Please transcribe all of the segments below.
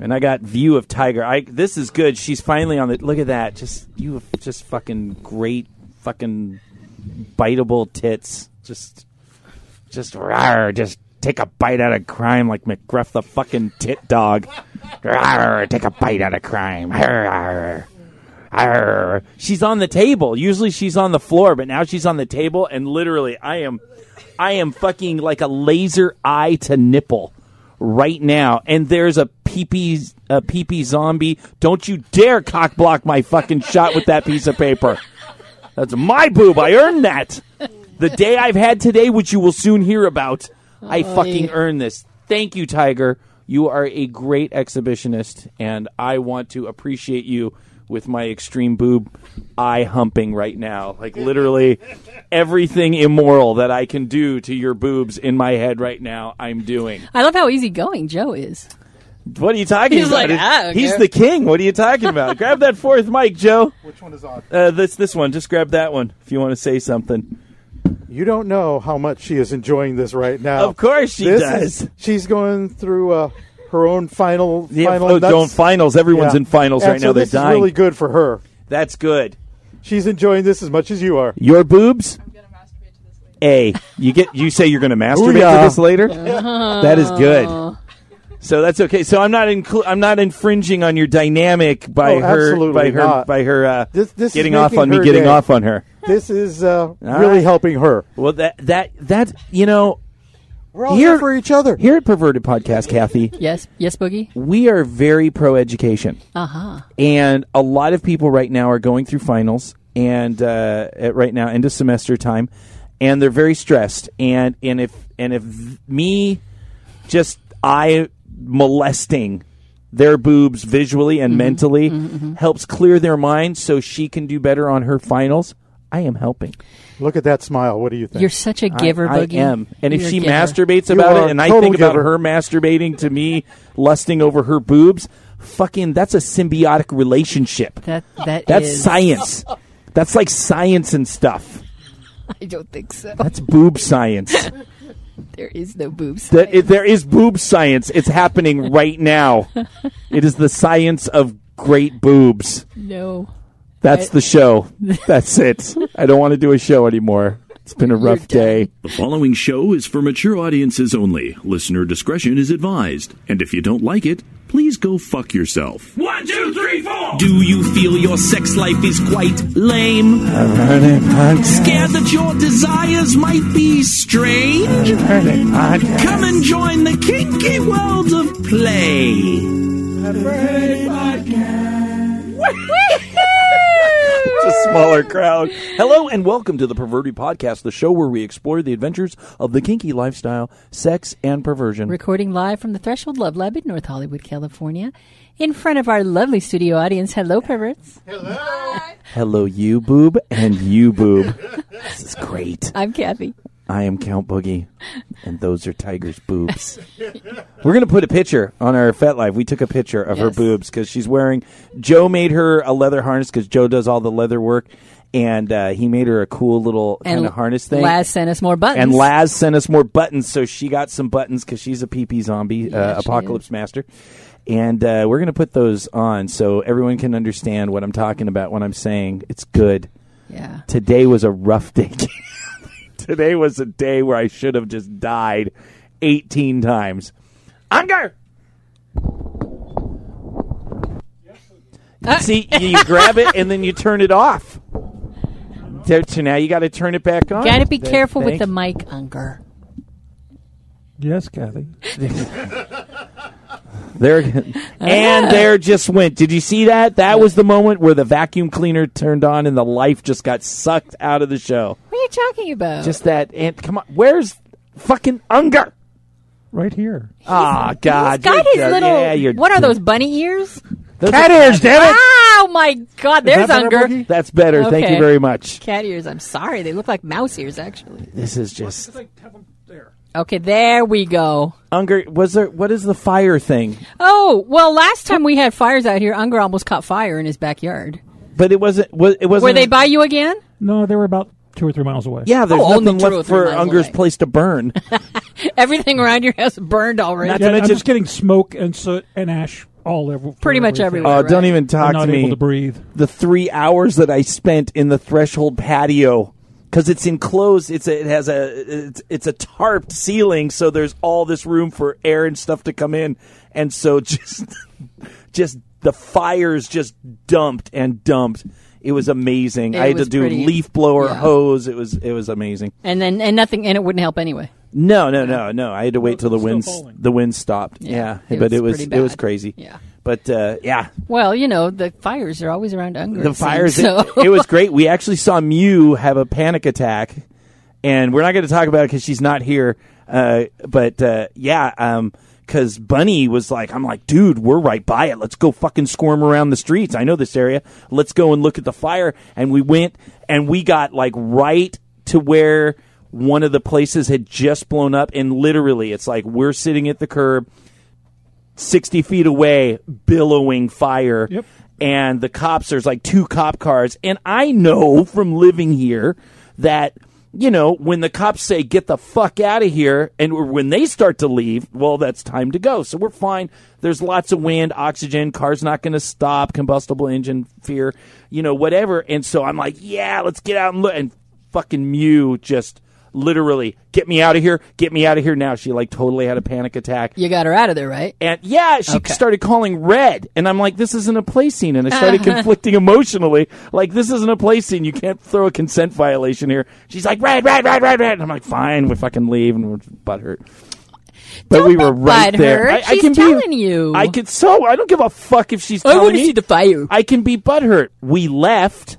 And I got view of Tiger. I this is good. She's finally on the. Look at that. Just you just fucking great fucking biteable tits. Just just rawr, just take a bite out of crime like McGruff the fucking tit dog. Rawr, take a bite out of crime. Rawr. Arr. She's on the table. Usually she's on the floor, but now she's on the table, and literally, I am, I am fucking like a laser eye to nipple right now. And there's a pee a pee zombie. Don't you dare cock block my fucking shot with that piece of paper. That's my boob. I earned that. The day I've had today, which you will soon hear about, I oh, fucking earned this. Thank you, Tiger. You are a great exhibitionist, and I want to appreciate you with my extreme boob eye humping right now. Like literally everything immoral that I can do to your boobs in my head right now, I'm doing. I love how easygoing Joe is. What are you talking He's about? like, "I don't He's the king. What are you talking about? grab that fourth mic, Joe. Which one is on? Uh, this this one. Just grab that one if you want to say something. You don't know how much she is enjoying this right now. Of course she This does. is- she's going through uh, her own final Yeah, final oh, don't finals. Everyone's Yeah. in finals And right so now. They're this dying. is really good for her. That's good. She's enjoying this as much as you are. Your boobs. A. You get. You say you're going to masturbate Booyah. to this later. That is good. So that's okay. So I'm not inclu- I'm not infringing on your dynamic by Oh, her absolutely by her not. by her uh, This- this getting off on me her getting day. off on her. This is uh, really right. helping her. Well, that that that you know We're all Here- here for each other. here at Perverted Podcast, Kathy, Yes, yes, Boogie. we are very pro education. Uh huh. and a lot of people right now are going through finals and uh, at right now into semester time and they're very stressed and and if and if me just i molesting their boobs visually and mentally helps clear their mind so she can do better on her finals i am helping Look at that smile. What do you think? You're such a giver, I, I am. And if You're she masturbates about it, and I total think about her masturbating to me, lusting over her boobs, fucking, that's a symbiotic relationship. that that That's is- science. That's like science and stuff. I don't think so. That's boob science. There is no boobs. that it, there is boob science. It's happening right now. It is the science of great boobs. no. That's the show. That's it. I don't want to do a show anymore. It's been a rough day. The following show is for mature audiences only. Listener discretion is advised. And if you don't like it, please go fuck yourself. One, two, three, four. Do you feel your sex life is quite lame? Scared that your desires might be strange? Come and join the kinky world of play. A smaller crowd. Hello and welcome to the Perverted Podcast, the show where we explore the adventures of the kinky lifestyle, sex, and perversion. Recording live from the Threshold Love Lab in North Hollywood, California, in front of our lovely studio audience. Hello, perverts. Hello, Hello you boob and you boob. this is great. I'm Kathy. I am Count Boogie, and those are Tiger's boobs. We're gonna put a picture on our Fet FetLife. We took a picture of her boobs because she's wearing. Joe made her a leather harness because Joe does all the leather work, and uh, he made her a cool little kind of harness thing. Laz sent us more buttons. And Laz sent us more buttons, so she got some buttons because she's a PP zombie, uh, she apocalypse master. And uh, we're going to put those on so everyone can understand what I'm talking about when I'm saying it's good. Yeah. Today was a rough day. Today was a day where I should have just died 18 times. Unger! See, you grab it and then you turn it off. There, so now you got to turn it back on. Got to be There- careful with the mic, Unger. yes, Kathy. There, and there just went. Did you see that? That was the moment where the vacuum cleaner turned on and the life just got sucked out of the show. What are you talking about? Just that. And come on, where's fucking Unger? Right here. Ah, God! He's got you're his little. Yeah, you're what are those bunny ears? Those Cat are- ears, damn it! Oh my God! There's that better, Unger. Boogie? That's better. Thank you Okay. very much. Cat ears. I'm sorry. They look like mouse ears, actually. This is just Okay, there we go. Unger. Was there? What is the fire thing? Oh well, last time we had fires out here, Unger almost caught fire in his backyard. But it wasn't. Was it wasn't? Were they by you again? No, they were about two or three miles away. Yeah, there's Oh, only nothing two or left three for miles Unger's away. place to burn. Everything around your house burned already. Not Yeah, to I'm mention- just getting smoke and soot and ash all over. Pretty much everything. everywhere. Oh, don't even talk I'm not to me. able to breathe. the three hours that I spent in the threshold patio because it's enclosed. It's a, it has a it's, it's a tarped ceiling, so there's all this room for air and stuff to come in, and so just just the fires just dumped and dumped. It was amazing. It I had to do pretty- leaf blower yeah. hose. It was it was amazing. and then and nothing, and it wouldn't help anyway. No, no, no, no. I had to wait till the Still wind the wind stopped. Yeah, Yeah, it but was it was it was crazy. Yeah. But uh, yeah, Well, you know, the fires are always around Unger. the fires. So. It, it was great. We actually saw Mew have a panic attack, and we're not going to talk about it because she's not here. Uh, but uh, yeah, because Bunny was like, "I'm like, dude, we're right by it. Let's go fucking squirm around the streets. I know this area. Let's go and look at the fire." And we went, and we got like right to where one of the places had just blown up, and literally, it's like we're sitting at the curb. 60 feet away, billowing fire. Yep. And the cops, there's like two cop cars. And I know from living here that, you know, when the cops say, get the fuck out of here, and when they start to leave, well, that's time to go. So we're fine. There's lots of wind, oxygen, car's not going to stop, combustible engine, fear, you know, whatever. And so I'm like, yeah, let's get out and look. And fucking Mew just literally, get me out of here, get me out of here now. She like totally had a panic attack. you got her out of there, right? And yeah, she Okay. started calling red, and I'm like, "This isn't a play scene," and I started uh-huh. conflicting emotionally. Like, this isn't a play scene. You can't throw a consent violation here. She's like, "Red, red, red, red, red." And I'm like, "Fine, we fucking leave," and we're butthurt. But Don't we were be right there. butthurt. She's telling you. I could so. I don't give a fuck if she's I telling want to me. see the fire. I can be butthurt. We left,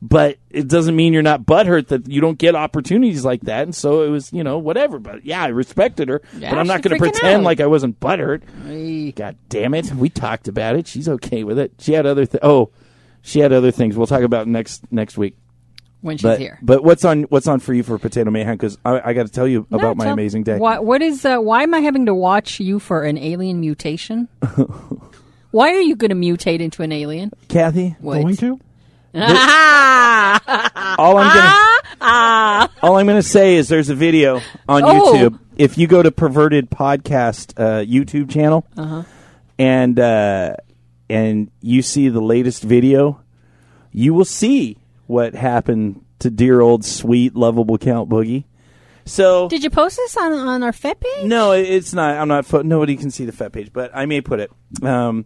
but it doesn't mean you're not butthurt that you don't get opportunities like that. And so it was, you know, whatever. But yeah, I respected her. Yeah, but I'm not going to pretend out. like I wasn't butthurt. God damn it. We talked about it. She's okay with it. She had other th- Oh, she had other things. We'll talk about next next week. when she's But here. but what's on what's on for you for Potato Mayhem? Because I, I got to tell you No, about my tell- amazing day. Why, what is? Uh, why am I having to watch you for an alien mutation? why are you going to mutate into an alien? Kathy, What? Going to? Ah! all I'm gonna all I'm gonna say is there's a video on Oh. YouTube. If you go to Perverted Podcast uh, YouTube channel Uh-huh. and uh, and you see the latest video, you will see what happened to dear old sweet lovable Count Boogie. So Did you post this on on our FET page? no, it's not. I'm not. Fo- nobody can see the Fet page, but I may put it. Um,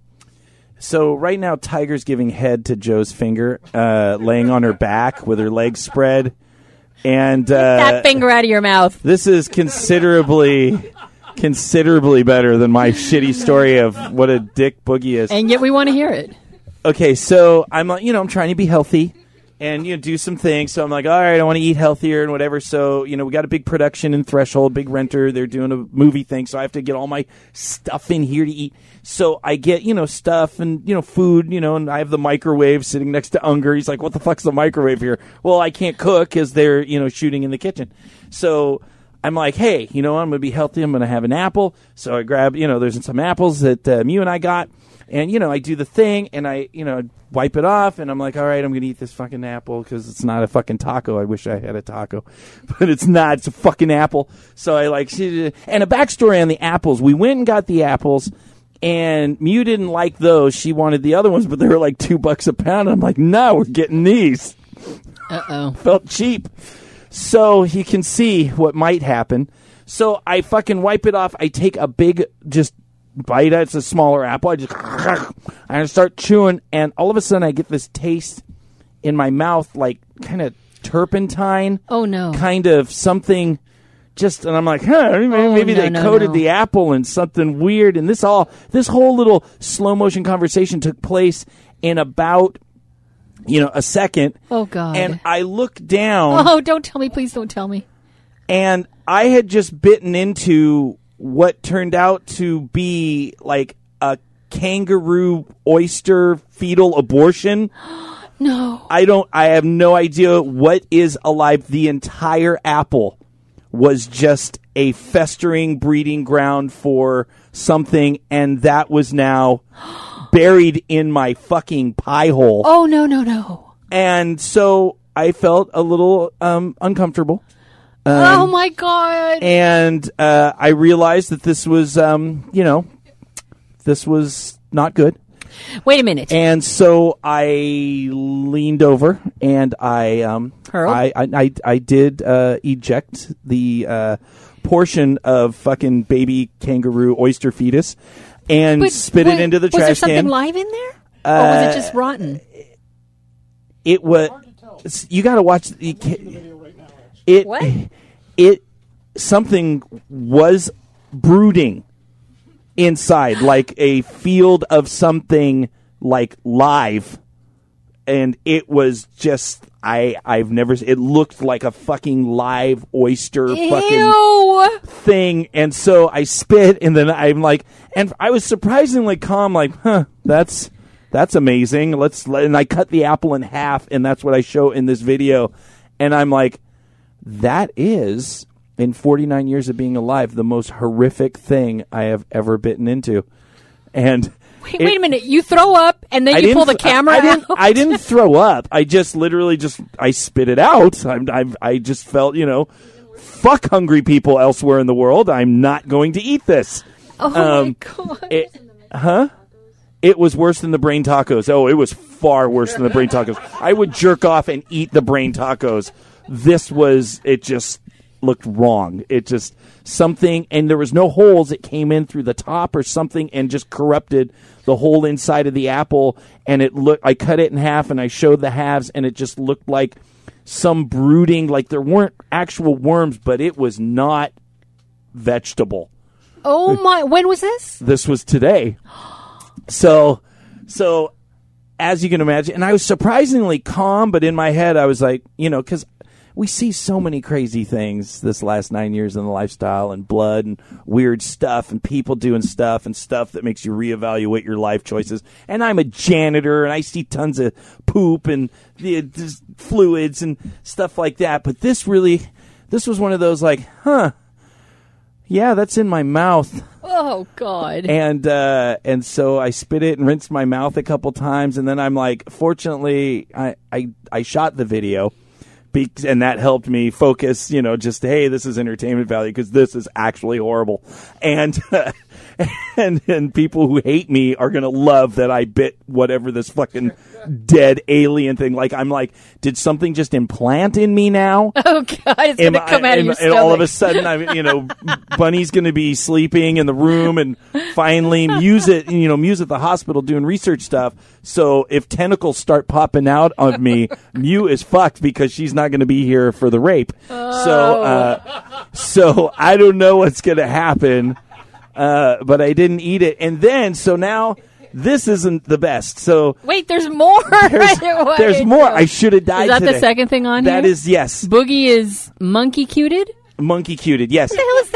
so right now, Tiger's giving head to Joe's finger, uh, laying on her back with her legs spread, and uh, that finger out of your mouth. this is considerably, considerably better than my shitty story of what a dick boogie is. And yet we want to hear it. Okay, so I'm you know, I'm trying to be healthy and you know do some things. So I'm like, all right, I want to eat healthier and whatever. So you know, we got a big production in Threshold, big renter. They're doing a movie thing, so I have to get all my stuff in here to eat. So I get you know stuff and you know food, you know, and I have the microwave sitting next to Unger. He's like, what the fuck's the microwave here? Well, I can't cook because they're you know shooting in the kitchen. So. I'm like, hey, you know, I'm going to be healthy. I'm going to have an apple. So I grab, you know, there's some apples that uh, Mew and I got. And, you know, I do the thing and I, you know, wipe it off and I'm like, all right, I'm going to eat this fucking apple because it's not a fucking taco. I wish I had a taco, but it's not. It's a fucking apple. So I like, and a backstory on the apples. We went and got the apples and Mew didn't like those. She wanted the other ones, but they were like two bucks a pound. I'm like, no, we're getting these Uh oh. felt cheap. So you can see what might happen. So I fucking wipe it off. I take a big just bite. It's a smaller apple. I just I start chewing, and all of a sudden I get this taste in my mouth, like kind of turpentine. Oh, no. Kind of something. Just and I'm like, huh? Maybe, Oh, maybe no, they no, coated no. the apple in something weird. And this all, this whole little slow motion conversation took place in about, you know, a second. Oh, God. And I look down Oh, don't tell me. Please don't tell me. and I had just bitten into what turned out to be like a kangaroo oyster fetal abortion. No. I don't I have no idea what is alive. The entire apple was just a festering breeding ground for something and that was now buried in my fucking pie hole. Oh, no, no, no. And so I felt a little um, uncomfortable. Oh my god! and uh, I realized that this was, um, you know, this was not good. Wait a minute. And so I leaned over and I, um, I, I, I, I did uh, eject the uh, portion of fucking baby kangaroo oyster fetus and But spit it into the was there something can. live in there, or was it just rotten? it was. You got to watch. You it What? it something was brooding inside like a field of something like live. And it was just i i've never it looked like a fucking live oyster fucking thing. And so i spit and then i'm like and i was surprisingly calm like huh that's that's amazing. Let's let, and i cut the apple in half and that's what i show in this video. And i'm like that is in 49 years of being alive the most horrific thing i have ever bitten into and Wait, it- wait a minute. You throw up and then I you pull the th- I- camera I, didn't. I didn't throw up. I just literally just I spit it out. I'm, I'm, I just felt you know, fuck hungry people elsewhere in the world. I'm not going to eat this. oh um, my god! It, huh? It was worse than the brain tacos. Oh, it was far worse than the brain tacos. I would jerk off and eat the brain tacos. This was it just looked wrong. It just something and there was no holes. It came in through the top or something and just corrupted the whole inside of the apple and it looked I cut it in half and I showed the halves and it just looked like some brooding like there weren't actual worms but it was not vegetable oh my! When was this? this was today. So, so as you can imagine, and I was surprisingly calm, but in my head, I was like, you know, because we see so many crazy things this last nine years in the lifestyle and blood and weird stuff and people doing stuff and stuff that makes you reevaluate your life choices. And I'm a janitor and I see tons of poop and the just fluids and stuff like that. But this really, this was one of those like, huh, yeah, that's in my mouth Oh god! and uh, and so I spit it and rinsed my mouth a couple times, and then I'm like, fortunately, I I, I shot the video, and that helped me focus. You know, just hey, this is entertainment value because this is actually horrible, and and and people who hate me are gonna love that I bit whatever this fucking dead alien thing. Like I'm like, did something just implant in me now? oh god! It's Am gonna I- come out of and, your and all of a sudden, I'm you know, Bunny's going to be sleeping in the room, and finally, Mew's at you know, Mew's at the hospital doing research stuff. So if tentacles start popping out of me, Mew is fucked because she's not going to be here for the rape. So, Oh. uh, so I don't know what's going to happen, uh, but I didn't eat it, and then so now. This isn't the best. So Wait, there's more. there's, there's more. I should have died Is that today. the second thing on That here? is yes. Boogie is monkey cuted. Monkey cuted. Yes. What the hell is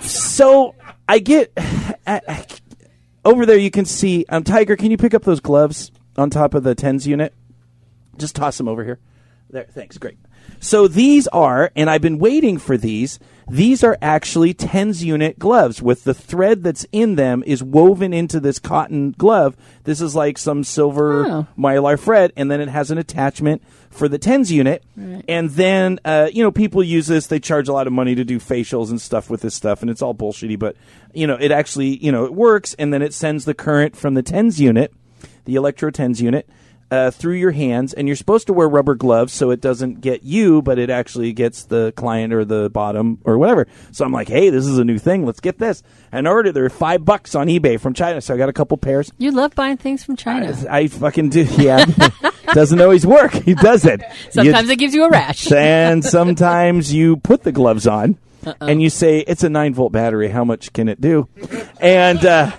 that? So I get over there. You can see um, Tiger. Can you pick up those gloves on top of the tens unit? Just toss them over here. There. Thanks. Great. So these are, and I've been waiting for these. These are actually tens unit gloves with the thread that's in them is woven into this cotton glove. This is like some silver Oh. mylar thread, and then it has an attachment for the tens unit. And then, uh, you know, people use this. They charge a lot of money to do facials and stuff with this stuff, and it's all bullshitty. But you know, it actually, you know, it works, and then it sends the current from the tens unit, the electro tens unit. Uh, through your hands, and you're supposed to wear rubber gloves so it doesn't get you, but it actually gets the client or the bottom or whatever. So I'm like, hey, this is a new thing. Let's get this. And I ordered. They're five bucks on eBay from China, so I got a couple pairs. You love buying things from China. I fucking do. Yeah, doesn't always work. He does it. Sometimes You- it gives you a rash. and sometimes you put the gloves on and you say it's a 9 volt battery how much can it do and uh,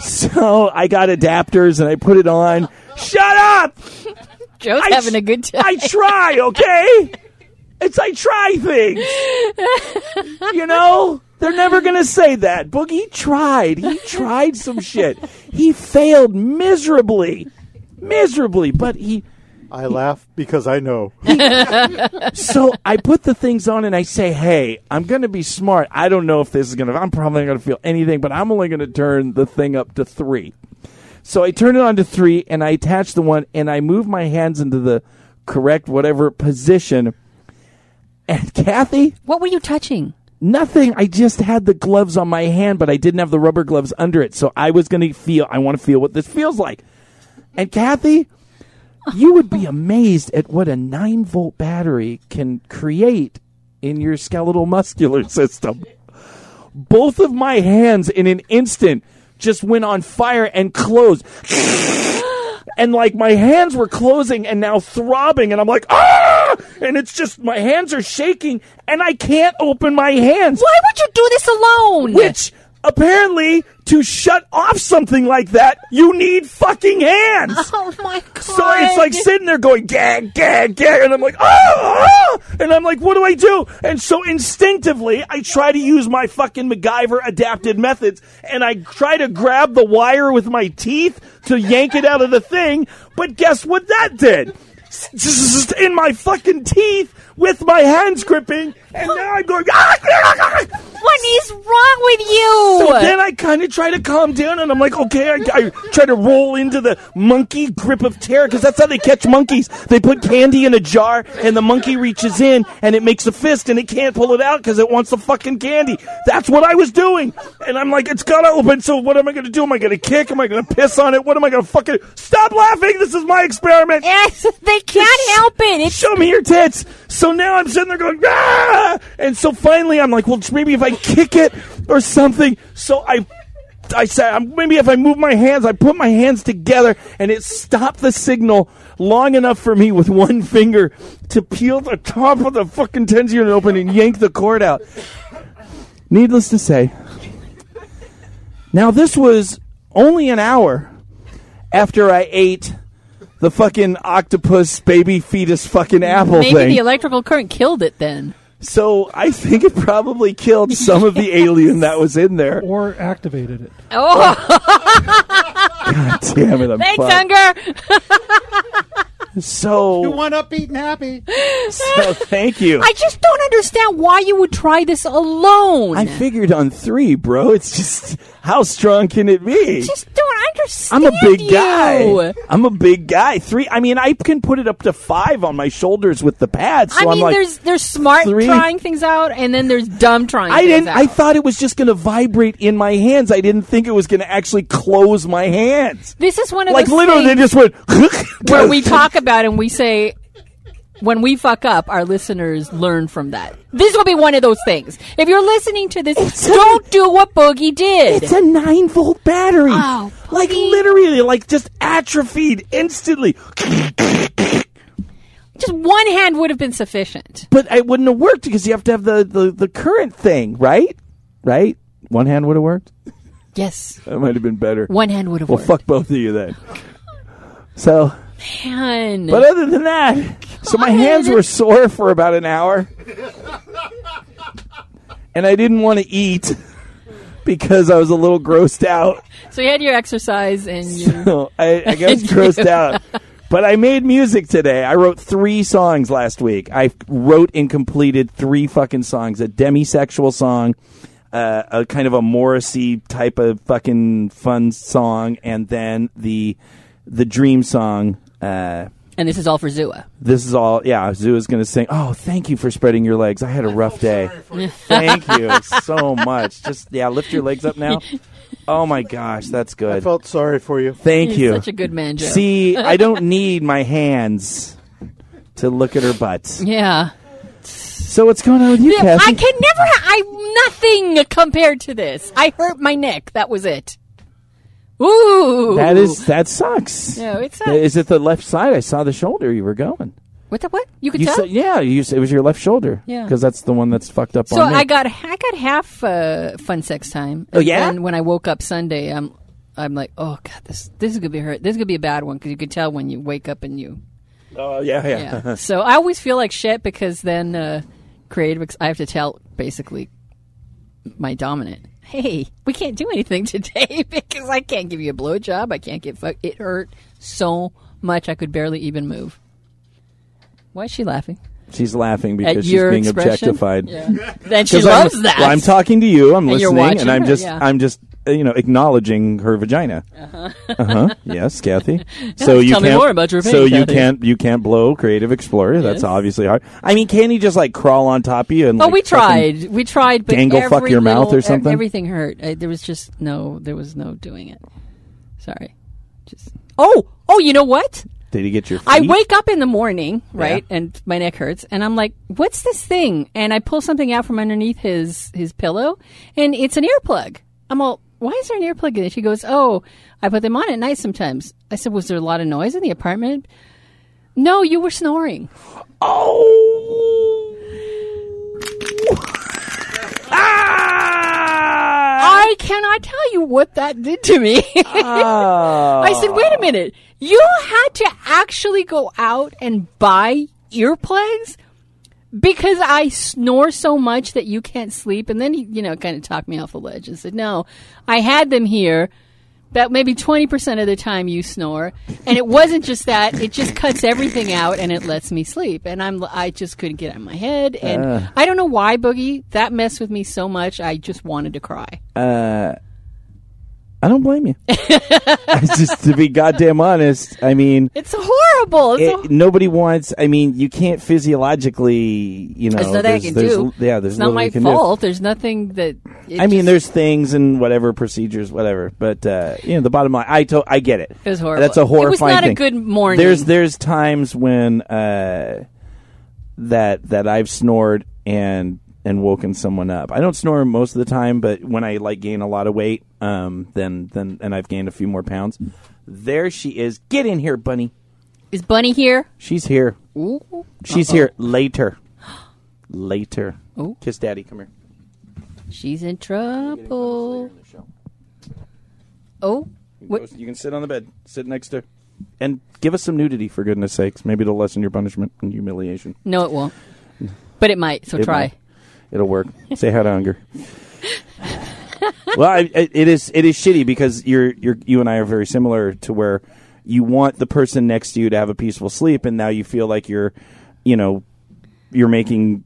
so i got adapters and i put it on. Shut up! Joe's I having a good time. i try okay? It's i try things. You know? They're never gonna say that. Boogie tried. He tried some shit. He failed miserably. Miserably. But he I laugh because I know. so I put the things on and I say, "Hey, I'm going to be smart. I don't know if this is going to. I'm probably not going to feel anything, but I'm only going to turn the thing up to three. So I turn it on to three, and I attach the one, and I move my hands into the correct whatever position. And Kathy, What were you touching? nothing. I just had the gloves on my hand, but I didn't have the rubber gloves under it. So I was going to feel, I want to feel what this feels like. And Kathy, you would be amazed at what a 9 volt battery can create in your skeletal muscular system. Both of my hands in an instant just went on fire and closed. and like my hands were closing and now throbbing and I'm like ah and it's just my hands are shaking and I can't open my hands Why would you do this alone? which apparently to shut off something like that you need fucking hands Oh my god! so it's like sitting there going gag, gag, gag, and I'm like, oh, oh, and I'm like, what do I do? And so instinctively, I try to use my fucking MacGyver adapted methods, and I try to grab the wire with my teeth to yank it out of the thing. But guess what that did? In my fucking teeth with my hands gripping, and now I'm going. "Ah, ah, ah." what is wrong with you? So then I kind of try to calm down, and I'm like, okay, I, I try to roll into the monkey grip of terror because that's how they catch monkeys. They put candy in a jar, and the monkey reaches in, and it makes a fist, and it can't pull it out because it wants the fucking candy. That's what I was doing, and I'm like, it's gotta open. So what am I gonna do? Am I gonna kick? Am I gonna piss on it? What am I gonna fucking stop laughing? This is my experiment. Yes, they can't help it. It's Show me your tits. So now I'm sitting there going, ah! And so finally I'm like, well, maybe if I kick it or something. So I, I said, maybe if I move my hands, I put my hands together and it stopped the signal long enough for me with one finger to peel the top of the fucking tension unit open and yank the cord out. Needless to say, now this was only an hour after I ate the fucking octopus baby fetus fucking apple maybe thing. the electrical current killed it then. so I think it probably killed some of the alien that was in there. Or activated it. Oh, God damn it, I'm thanks, fucked. Unger. So, You want upbeat and happy? so thank you. I just don't understand why you would try this alone. I figured on three, bro. It's just how strong can it be? just don't understand. I'm a big you. guy. I'm a big guy. Three. I mean, I can put it up to five on my shoulders with the pads. So I mean, like, there's there's smart three. trying things out, and then there's dumb trying. I things didn't. Out. I thought it was just going to vibrate in my hands. I didn't think it was going to actually close my hands. this is one of the Like literally, they just went. where we talk about and we say. When we fuck up, our listeners learn from that. This will be one of those things. If you're listening to this, It's don't do what Boogie did. It's a nine volt battery. Oh, like literally, like just atrophied instantly. Just one hand would have been sufficient. But it wouldn't have worked because you have to have the, the, the current thing, right? Right? One hand would have worked. Yes, That might have been better. one hand would have Well, worked. fuck both of you then. So, Man. but other than that, so my hands were sore for about an hour, and I didn't want to eat because I was a little grossed out. so you had your exercise and you. So I, I got grossed out. But I made music today. I wrote three songs last week. I wrote and completed three fucking songs: a demisexual song, uh, a kind of a Morrissey type of fucking fun song, and then the the dream song. Uh, And this is all for Zua. this is all. Yeah, Zoo is going to sing. Oh, thank you for spreading your legs. I had a rough day. Thank you so much. Just yeah, lift your legs up now. Oh my gosh, that's good. I felt sorry for you. Thank He's you. such a good man, Joe. See, I don't need my hands to look at her butt. yeah. So what's going on with you, Yeah, Kathy? I can never. Ha- I nothing compared to this. I hurt my neck. That was it. Ooh. that is that sucks. No, it's not. Is it the left side? I saw the shoulder you were going. What the what? You could You tell. said yeah. You said it was your left shoulder. Yeah. because that's the one that's fucked up so on me. I got I got half uh, fun sex time. Oh, yeah? And when I woke up Sunday, I'm I'm like, oh god, this this is gonna be hurt. This is gonna be a bad one because you could tell when you wake up and you oh yeah, yeah. yeah. so I always feel like shit because then uh, creative. Ex- I have to tell basically my dominant. Hey, we can't do anything today because I can't give you a blowjob. I can't get fuck. It hurt so much I could barely even move. Why is she laughing? She's laughing because she's being expression? objectified. Yeah. Then she 'Cause I'm- loves that. Well, I'm talking to you. I'm And listening, and I'm her, just yeah. I'm just you know, acknowledging her vagina. Uh-huh. Yes, Kathy. So you tell can't. more about your pain, so you Kathy. can't. You can't blow Creative Explorer. That's Yes. obviously hard. I mean, can he just like crawl on top of you and? Oh, like, we fucking- tried. We tried, but dangle every fuck your mouth little- or something? Everything hurt. Uh, there was just no. There was no doing it. Sorry. Just. Oh, oh. You know what? Did he get your? Feet? I wake up in the morning, right, Yeah. and my neck hurts, and I'm like, "What's this thing?" And I pull something out from underneath his his pillow, and it's an earplug. I'm all, "Why is there an earplug in it?" She goes, "Oh, I put them on at night sometimes." I said, "Was there a lot of noise in the apartment?" No, you were snoring. Oh. ah! I cannot tell you what that did to me. Oh. I said, wait a minute. You had to actually go out and buy earplugs because I snore so much that you can't sleep. And then he, you know, kind of talked me off the ledge and said, no, I had them here. That maybe 20% of the time you snore. And it wasn't just that, it just cuts everything out and it lets me sleep. And I'm, I just couldn't get out of my head. And uh. I don't know why, Boogie, that messed with me so much. I just wanted to cry. Uh, I don't blame you. just to be goddamn honest, I mean, It's horrible. It's it, nobody wants. I mean, you can't physiologically, you know. There's nothing I can there's- do. Yeah, there's it's not my can do. fault. There's nothing that. I mean, just- there's things and whatever procedures, whatever. But uh, you know, the bottom line, I to- I get it. It was horrible. That's a horrifying. It was not a good morning. There's there's times when uh, that that I've snored and and woken someone up. I don't snore most of the time, but when I like gain a lot of weight, um, then then and I've gained a few more pounds. There she is. Get in here, bunny. is Bunny here? She's here. Ooh. She's here later. Later. Ooh. Kiss daddy. Come here. She's in trouble. Oh, You can, go- you can sit on the bed. Sit next to, her. and give us some nudity for goodness sakes. Maybe it'll lessen your punishment and humiliation. no, it won't. But it might. So It try. might. It'll work. Say hi to Unger. well, I, it is it is shitty because you're you're you and I are very similar to where you want the person next to you to have a peaceful sleep, and now you feel like you're, you know, you're making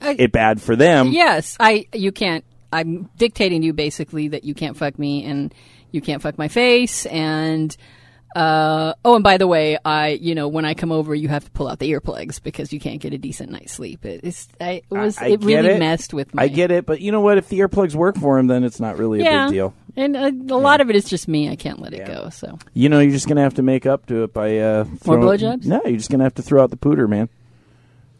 I- it bad for them. Yes, I. You can't. I'm dictating to you basically that you can't fuck me and you can't fuck my face and. Uh, oh, and by the way, I, you know, when I come over, you have to pull out the earplugs because you can't get a decent night's sleep. It, it's, I, it was, I it really it. messed with me. I get it, but you know what? If the earplugs work for him, then it's not really a yeah, big deal. and uh, a lot of it is just me. I can't let it go. So You know, you're just gonna have to make up to it by uh, More blowjobs? No, you're just gonna have to throw out the pooter, man.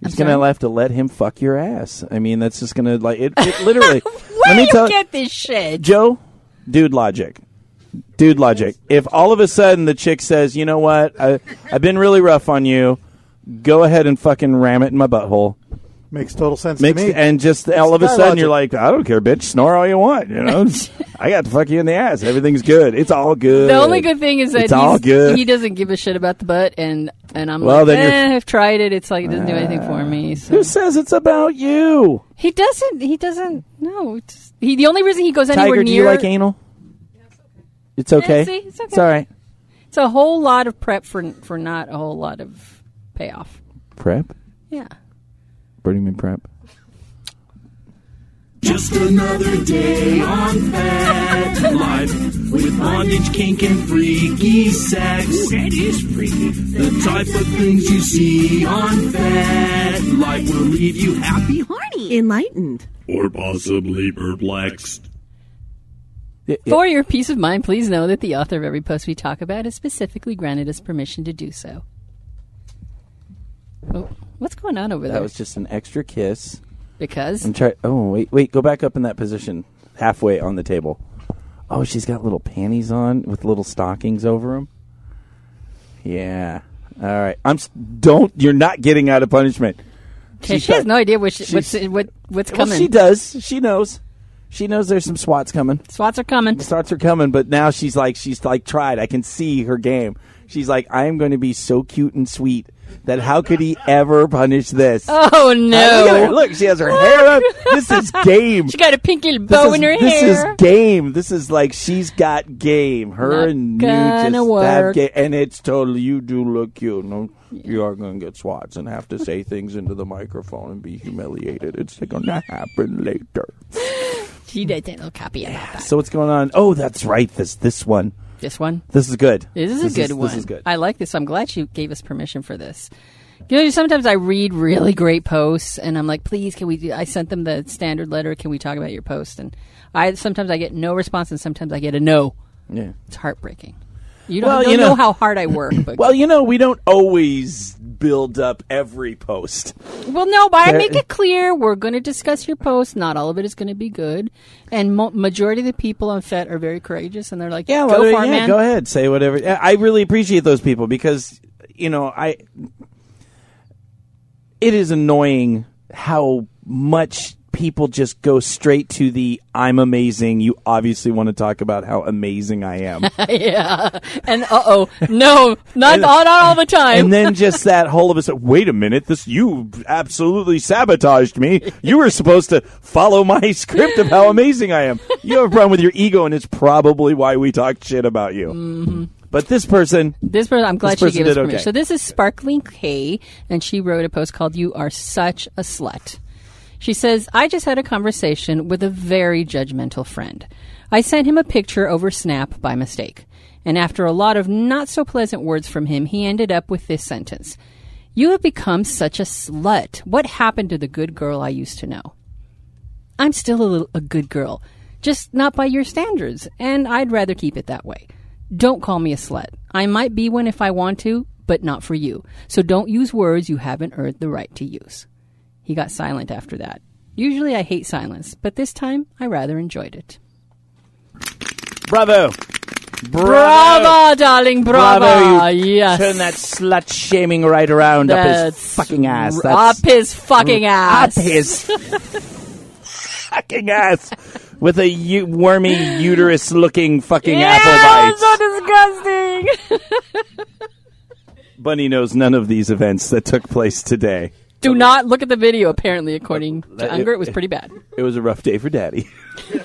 You're just gonna have to let him fuck your ass. I mean, that's just gonna like it. it literally. where let do me you tell get this shit? Joe, dude, logic. Dude, logic. If all of a sudden the chick says, "You know what? I, I've been really rough on you. Go ahead and fucking ram it in my butthole." Makes total sense Makes to me. and just all of a sudden logic. you're like, "I don't care, bitch. Snore all you want." You know, I got to fuck you in the ass. Everything's good. It's all good. The only good thing is that It's all good. he doesn't give a shit about the butt, and and I'm Well, like, then you're- eh, I've tried it. It's like it doesn't do anything for me. So Who says it's about you? he doesn't. He doesn't. No, he. The only reason he goes anywhere Tiger, do you like anal? It's okay. see, it's okay. It's all right. it's a whole lot of prep for for not a whole lot of payoff. Prep? Yeah. Burning do you mean prep? Just another day on Fet Life with bondage, kink, and freaky sex. that is freaky. The type of things you see on FetLife will leave you happy, horny, enlightened. or possibly perplexed. For your peace of mind, please know that the author of every post we talk about has specifically granted us permission to do so. Oh, what's going on over there? That was just an extra kiss. because I'm try. Oh wait, wait. Go back up in that position, halfway on the table. Oh, she's got little panties on with little stockings over them. Yeah. All right. I'm. s- Don't. You're not getting out of punishment. Okay, She's she has got- no idea what she, what's what what's Well, coming. she does. She knows. She knows there's some swats coming. Swats are coming. The starts are coming, but now she's like she's like tried. I can see her game. She's like, I am going to be so cute and sweet that how could he ever punish this? Oh Uh, Look no! Look, she has her hair up. This is game. She got a pinky This bow is, in her this hair. This is game. This is like she's got game. Her Not and you just work. have game, and it's totally you do look cute. No, you are going to get swats and have to say things into the microphone and be humiliated. It's going to happen later. She did a little copy about that. So what's going on? Oh, that's right. This this one. This one. This is good. This is a good one. This is good. I like this. I'm glad she gave us permission for this. You know, sometimes I read really great posts, and I'm like, "Please, can we?" Do, I sent them the standard letter. Can we talk about your post? And I sometimes I get no response, and sometimes I get a no. yeah. It's heartbreaking. You don't, Well, don't you know, know- how hard I work, but Well, you know, we don't always build up every post. Well, no, but I make it clear we're going to discuss your post. Not all of it is going to be good, and mo- majority of the people on FET are very courageous, and they're like, Yeah, go well, for it, man." go ahead, say whatever. I really appreciate those people because you know I. It is annoying how much people just go straight to the "I'm amazing." You obviously want to talk about how amazing I am, yeah, and uh oh, no, not, not all the time. and then just that whole of us. Wait a minute, this you absolutely sabotaged me. You were supposed to follow my script of how amazing I am. You have a problem with your ego, and it's probably why we talk shit about you. Mm-hmm. But this person, This person, I'm glad This she gave us permission. okay. So this is Sparkling K, and she wrote a post called "You Are Such a Slut." She says, "I just had a conversation with a very judgmental friend. I sent him a picture over Snap by mistake, and after a lot of not so pleasant words from him, he ended up with this sentence." You have become such a slut. What happened to the good girl I used to know? I'm still a, little, a good girl, just not by your standards, and I'd rather keep it that way. Don't call me a slut. I might be one if I want to, but not for you. So don't use words you haven't earned the right to use. He got silent after that. Usually I hate silence, but this time I rather enjoyed it. bravo. Bravo, darling, bravo. Bravo, yes. Turn that slut shaming right around up his fucking ass. That's up his fucking ass. up his fucking ass with a u- wormy uterus looking fucking yeah, apple bite. so disgusting. Bunny knows none of these events that took place today. Do not look at the video. Apparently, according to That- Unger, it was pretty bad. It was a rough day for Daddy.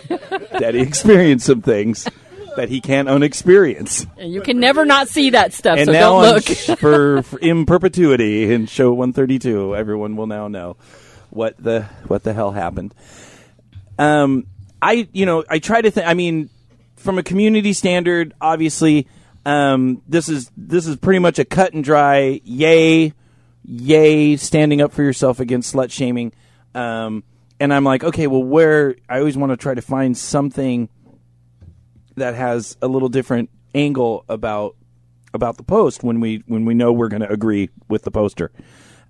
Daddy experienced some things that he can't unexperience. And you can never not see that stuff. and so now don't look. sh- for, for in perpetuity in show 132 everyone will now know what the what the hell happened um i you know i try to think i mean from a community standard obviously um this is this is pretty much a cut and dry yay yay standing up for yourself against slut shaming um and i'm like okay well where i always want to try to find something that has a little different angle about about the post when we when we know we're going to agree with the poster.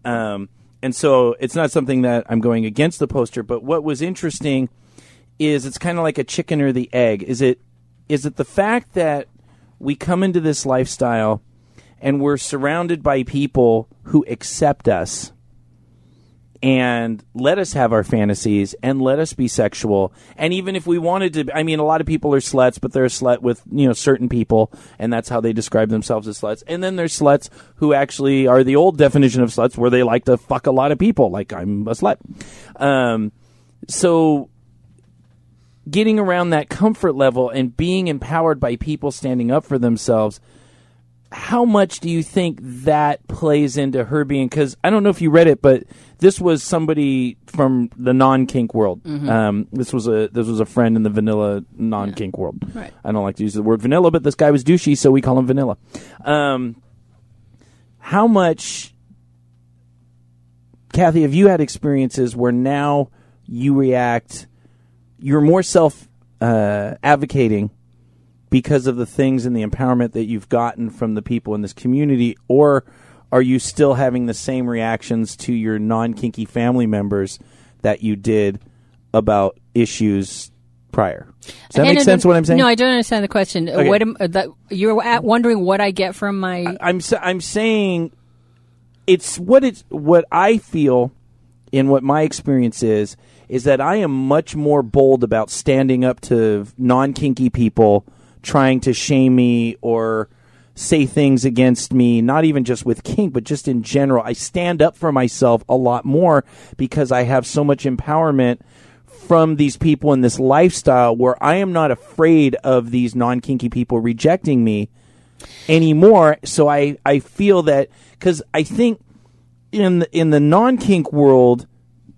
Um, and so it's not something that I'm going against the poster. But what was interesting is it's kind of like a chicken or the egg. Is it is it the fact that we come into this lifestyle and we're surrounded by people who accept us and let us have our fantasies and let us be sexual. And even if we wanted to, I mean, a lot of people are sluts, but they're a slut with, you know, certain people, and that's how they describe themselves as sluts. And then there's sluts who actually are the old definition of sluts where they like to fuck a lot of people, like I'm a slut. Um, so getting around that comfort level and being empowered by people standing up for themselves how much do you think that plays into her being because i don't know if you read it but this was somebody from the non-kink world Mm-hmm. um, this was a this was a friend in the vanilla non-kink world Right. i don't like to use the word vanilla but this guy was douchey so we call him vanilla um, how much kathy have you had experiences where now you react you're more self uh, advocating because of the things and the empowerment that you've gotten from the people in this community, or are you still having the same reactions to your non kinky family members that you did about issues prior? Does that And make sense? What I'm saying? No, I don't understand the question. Okay. What am, uh, that, you're wondering what I get from my. I'm I'm saying it's what it's what I feel in what my experience is is that I am much more bold about standing up to non kinky people trying to shame me or say things against me, not even just with kink, but just in general. I stand up for myself a lot more because I have so much empowerment from these people in this lifestyle where I am not afraid of these non kinky people rejecting me anymore. So I, I feel that because I think in the, in the non kink world,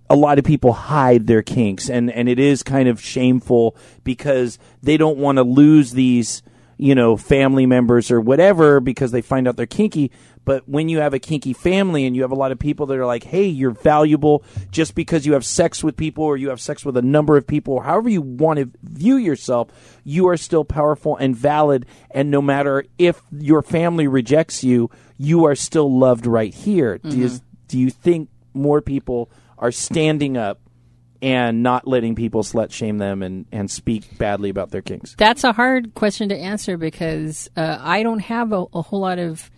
a lot of people hide their kinks and and it is kind of shameful because they don't want to lose these you know family members or whatever because they find out they're kinky. But when you have a kinky family and you have a lot of people that are like hey you're valuable just because you have sex with people or you have sex with a number of people or however you want to view yourself you are still powerful and valid. And no matter if your family rejects you you are still loved right here. Do you mm-hmm. do you think more people are standing up and not letting people slut shame them and, and speak badly about their kinks? That's a hard question to answer because uh, I don't have a, a whole lot of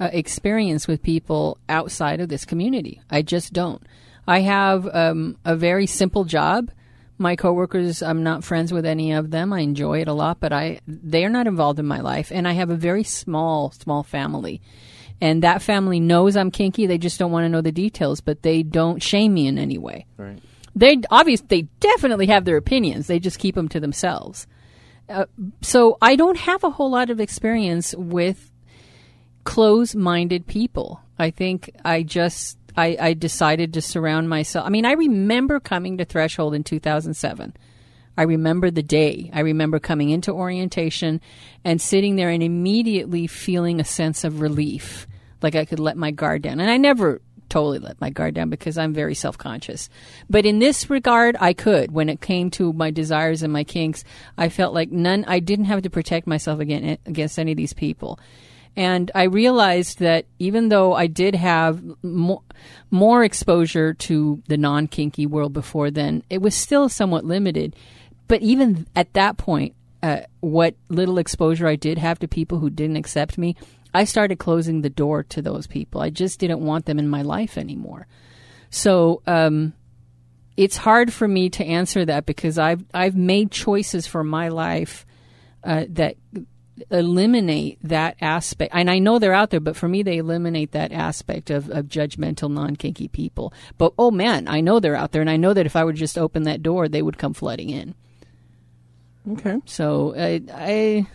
uh, experience with people outside of this community. I just don't. I have um, a very simple job. My coworkers, I'm not friends with any of them. I enjoy it a lot, but I they are not involved in my life, and I have a very small, small family. And that family knows I'm kinky. They just don't want to know the details, but they don't shame me in any way. Right. They obviously they definitely have their opinions. They just keep them to themselves. Uh, so I don't have a whole lot of experience with close-minded people. I think I just I, I decided to surround myself. I mean, I remember coming to Threshold in 2007. I remember the day. I remember coming into orientation and sitting there and immediately feeling a sense of relief, like I could let my guard down. And I never totally let my guard down because I'm very self conscious. But in this regard, I could. When it came to my desires and my kinks, I felt like none, I didn't have to protect myself again, against any of these people. And I realized that even though I did have more, more exposure to the non kinky world before then, it was still somewhat limited. But even at that point, uh, what little exposure I did have to people who didn't accept me, I started closing the door to those people. I just didn't want them in my life anymore. So um, it's hard for me to answer that because I've I've made choices for my life uh, that eliminate that aspect. And I know they're out there, but for me, they eliminate that aspect of, of judgmental, non kinky people. But oh man, I know they're out there, and I know that if I would just open that door, they would come flooding in. Okay. So I, I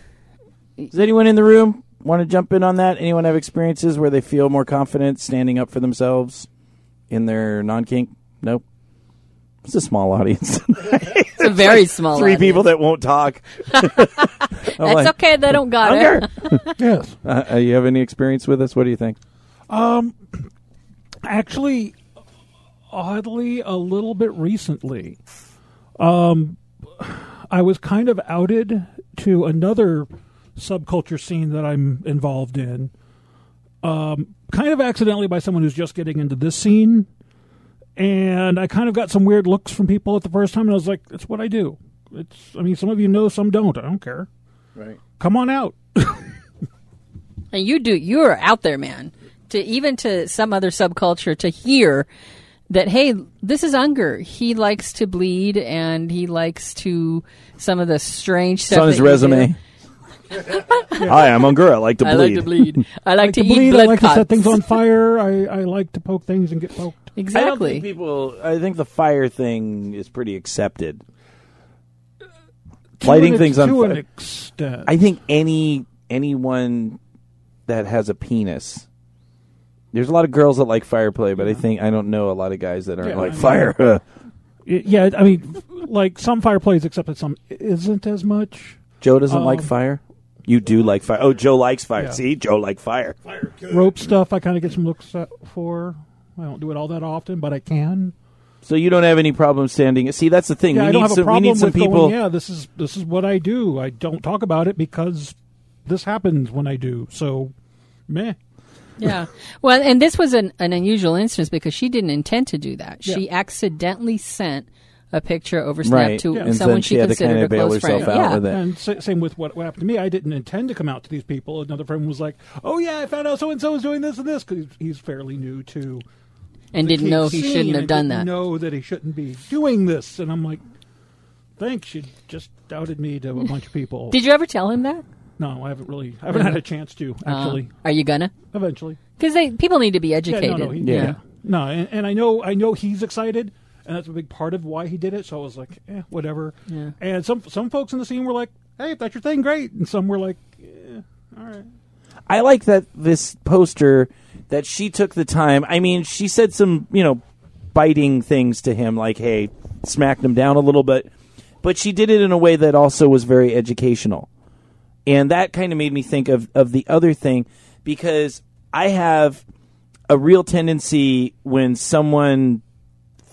Does anyone in the room want to jump in on that? Anyone have experiences where they feel more confident standing up for themselves in their non kink? Nope. It's a small audience. it's a very small. Three audience. people that won't talk. That's like, okay. They don't got it. Yes. Uh, uh, you have any experience with this? What do you think? Um, Actually, oddly, a little bit recently, um, I was kind of outed to another subculture scene that I'm involved in, um, kind of accidentally by someone who's just getting into this scene. And I kind of got some weird looks from people at the first time, and I was like, "It's what I do." It's. I mean, some of you know, some don't. I don't care. Right. Come on out. And you do. You are out there, man. To even to some other subculture to hear that, hey, this is Unger. He likes to bleed, and he likes to some of the strange It's stuff. on his that you resume. Hi, I'm Unger. I like to do. I bleed. like to bleed. I like to to eat bleed. blood I like to set things on fire. I, I like to poke things and get poked. I don't Exactly. think people. I think the fire thing is pretty accepted. To Lighting an things on to an fire. extent. I think any anyone that has a penis. There's a lot of girls that like fire play, but I think I don't know a lot of guys that aren't Yeah, like I mean- fire. Yeah, I mean, like some fire plays, except that some isn't as much. Joe doesn't like Um, fire. You do like fire. Oh, Joe likes fire. Yeah. See, Joe like fire. Rope stuff, I kind of get some looks for. I don't do it all that often, but I can. So you don't have any problem standing. See, that's the thing. Yeah, we I need don't have some. a problem we need some with people. going. Yeah, this is this is what I do. I don't talk about it because this happens when I do. So, meh. Yeah. Well, and this was an, an unusual instance because she didn't intend to do that. Yeah. She accidentally sent a picture over Snap Right. to Yeah. Someone she, she considered kinda a bail close herself friend. out yeah. with it. And sa- same with what, what happened to me. I didn't intend to come out to these people. Another friend was like, "Oh yeah, I found out so and so is doing this and this because he's fairly new to." And the didn't know he shouldn't have done that. Know that he shouldn't be doing this, and I'm like, "Thanks, you just doubted me to a bunch of people." Did you ever tell him that? no, I haven't really. I haven't had a chance to actually. Uh, are you gonna? eventually, Because people need to be yeah, educated. no, no, he, Yeah. yeah. no, and, and I know, I know he's excited, and that's a big part of why he did it. So I was like, eh, whatever. Yeah. And some some folks in the scene were like, "Hey, if that's your thing, great," and some were like, eh, "All right." I like that this poster that she took the time. I mean, she said some, you know, biting things to him, like hey, smacked him down a little bit. But she did it in a way that also was very educational, and that kind of made me think of of the other thing because I have a real tendency when someone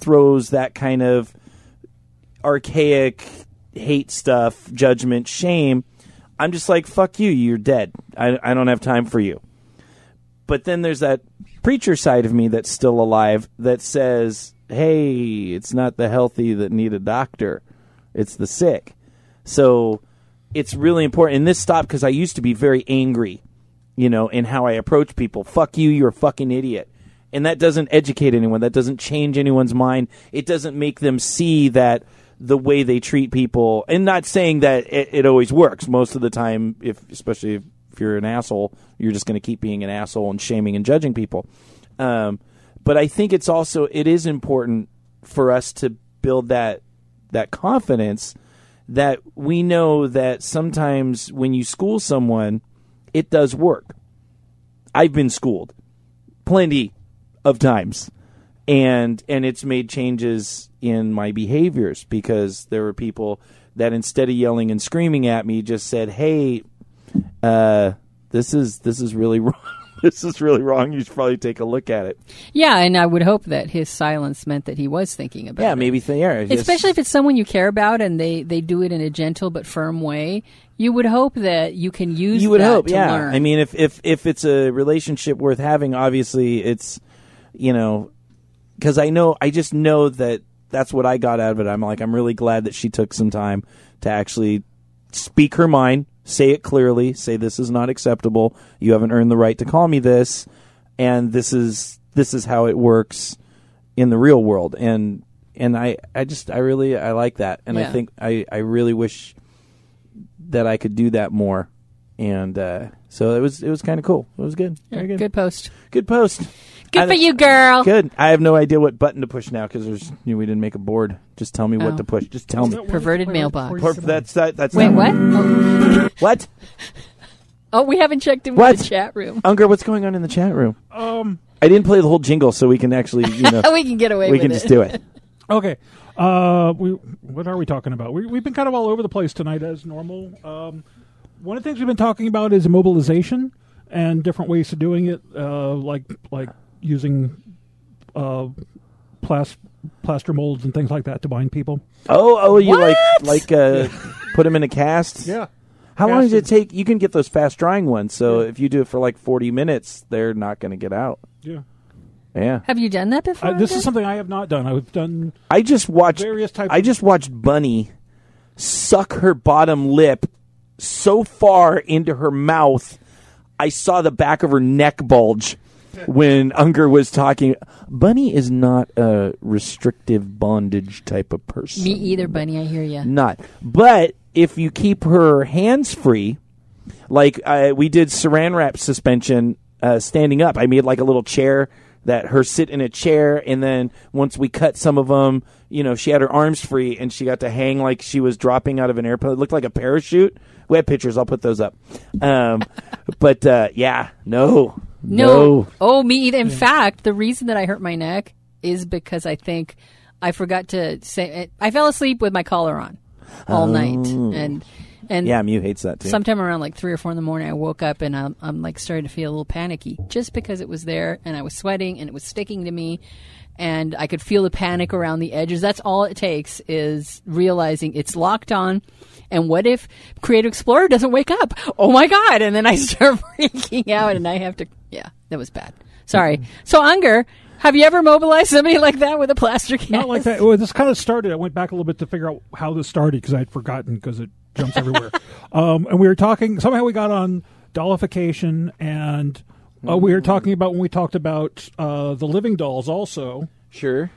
throws that kind of archaic hate stuff, judgment, shame, I'm just like, fuck you, you're dead. I, I don't have time for you. But then there's that preacher side of me that's still alive that says, hey, it's not the healthy that need a doctor, it's the sick. So it's really important. And this stopped because I used to be very angry, you know, in how I approach people. Fuck you, you're a fucking idiot. And that doesn't educate anyone. That doesn't change anyone's mind. It doesn't make them see that the way they treat people, and not saying that it, it always works. Most of the time, if especially if, if you're an asshole, you're just going to keep being an asshole and shaming and judging people. Um, but I think it's also it is important for us to build that that confidence that we know that sometimes when you school someone, it does work. I've been schooled plenty of times and and it's made changes in my behaviors because there were people that instead of yelling and screaming at me just said hey uh, this is this is really wrong this is really wrong you should probably take a look at it Yeah, and I would hope that his silence meant that he was thinking about it. yeah it. maybe th- yeah just- Especially if it's someone you care about and they, they do it in a gentle but firm way, you would hope that you can use you would hope yeah learn. i mean if if if it's a relationship worth having obviously it's you know because i know i just know that that's what i got out of it. I'm like i'm really glad that she took some time to actually speak her mind say it clearly say this is not acceptable you haven't earned the right to call me this and this is this is how it works in the real world. And and i i just i really i like that. And i think i i really wish that I could do that more. And uh, so it was it was kind of cool. It was good. Very good. Good post. Good post. Good I- for you, girl. Good. I have no idea what button to push now because there's you know, we didn't make a board. Just tell me Oh. what to push. Just tell me. Perverted mailbox. Perf- that's that. That's Wait, not- what? What? Oh, we haven't checked in What? with the chat room. Unger, what's going on in the chat room? Um, I didn't play the whole jingle, so we can actually you know Oh we can get away we with can it. just do it. okay. Uh, we what are we talking about? We, we've been kind of all over the place tonight, as normal. Um, one of the things we've been talking about is immobilization and different ways of doing it, uh, like like using uh, plas- plaster molds and things like that to bind people. Oh, oh, you like What? like uh, put them in a cast? Yeah. How long does it take? You can get those fast drying ones. So if you do it for like forty minutes, they're not going to get out. Yeah. Yeah. Have you done that before? Uh, this Ed? is something I have not done. I've done I just watched Various types I of- just watched Bunny suck her bottom lip so far into her mouth. I saw the back of her neck bulge when Unger was talking. Bunny is not a restrictive bondage type of person. Me either, Bunny. I hear you. Not. But if you keep her hands free, like uh, we did saran wrap suspension uh, standing up, I made like a little chair that her sit in a chair, and then once we cut some of them, you know, she had her arms free and she got to hang like she was dropping out of an airplane. It looked like a parachute. We have pictures. I'll put those up. Um, but uh, yeah, no, No. Oh, me either. In fact, the reason that I hurt my neck is because I think I forgot to say. I fell asleep with my collar on all night, and and. Yeah, Mew hates that too. sometime around like three or four in the morning, I woke up and I'm, I'm like starting to feel a little panicky just because it was there and I was sweating and it was sticking to me and I could feel the panic around the edges. That's all it takes is realizing it's locked on. And what if Creative Explorer doesn't wake up? Oh my God. And then I start freaking out and I have to, yeah, that was bad. Sorry. Mm-hmm. So Unger, have you ever mobilized somebody like that with a plaster cast? not like that. Well, this kind of started. I went back a little bit to figure out how this started because I had forgotten because it jumps everywhere. um, and we were talking. Somehow we got on dollification, and uh, we were talking about when we talked about uh, the living dolls also, sure.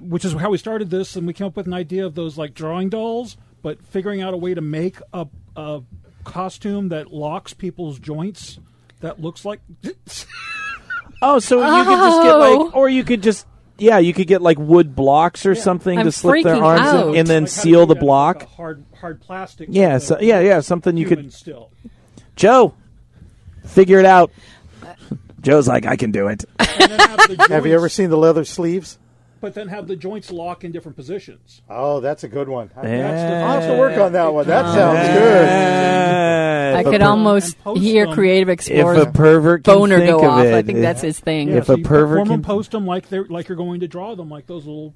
which is how we started this, and we came up with an idea of those like drawing dolls, but figuring out a way to make a, a costume that locks people's joints that looks like. Oh, so you could just get Oh. like, or you could just, yeah, you could get like wood blocks or something I'm to slip their arms out. in and then like seal the block. like hard, hard plastic. Yeah, so- yeah, yeah, something you could- still. Joe, figure it out. Joe's like, I can do it. Have, Have you ever seen the leather sleeves? But then have the joints lock in different positions. Oh, that's a good one. I- Yeah. I'll have to work on that one. That sounds good. Yeah, I could per- almost hear them. Creative if Explorer's a pervert can boner think go of off. it, I think that's his thing. Yeah, If so a you pervert form can- and post them like they're like you're going to draw them, like those little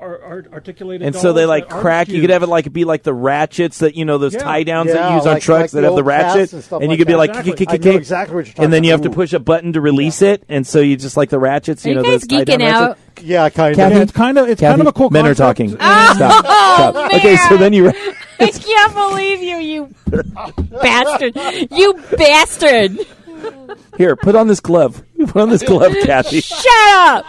ar- ar- articulated. and so they like crack. You could have it like be like the ratchets that you know those Yeah. tie downs that you use on trucks like that the have the ratchet, and stuff and you like could be like Exactly. kick, kick, kick, exactly what you're talking and then you have to push a button to release it, and so you just like the ratchets. Are You you know guys those tie geeking out? ratchets. Yeah, kind Kathy? Of. it's kind of it's Kathy, kind of a cool. men are talking. Oh, Stop. Stop. Oh, Okay, so then you. I can't believe you, you bastard! You bastard! Here, put on this glove. You put on this glove, Kathy. Shut up!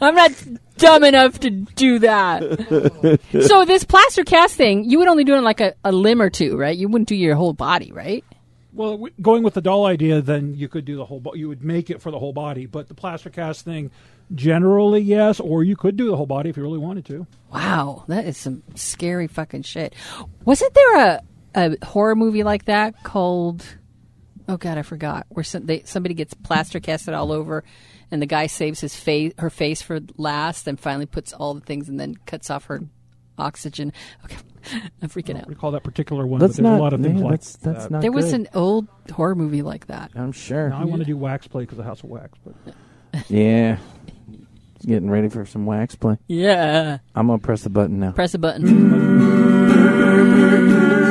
I'm not dumb enough to do that. so this plaster cast thing, you would only do it on like a, a limb or two, right? You wouldn't do your whole body, right? Well, w- going with the doll idea, then you could do the whole. Bo- you would make it for the whole body, but the plaster cast thing, generally yes, or you could do the whole body if you really wanted to. Wow, that is some scary fucking shit. Wasn't there a, a horror movie like that called? Oh God, I forgot. Where some, they, somebody gets plaster casted all over, and the guy saves his face, her face for last, and finally puts all the things, and then cuts off her oxygen. Okay, I'm freaking I out. recall that particular one, That's but there's not. a lot of things yeah, like that's that's that. not. There was an old horror movie like that. I'm sure. Now I want to do wax play because of House of Wax, but Yeah. Getting ready for some wax play. Yeah, I'm gonna press the button now. press the button.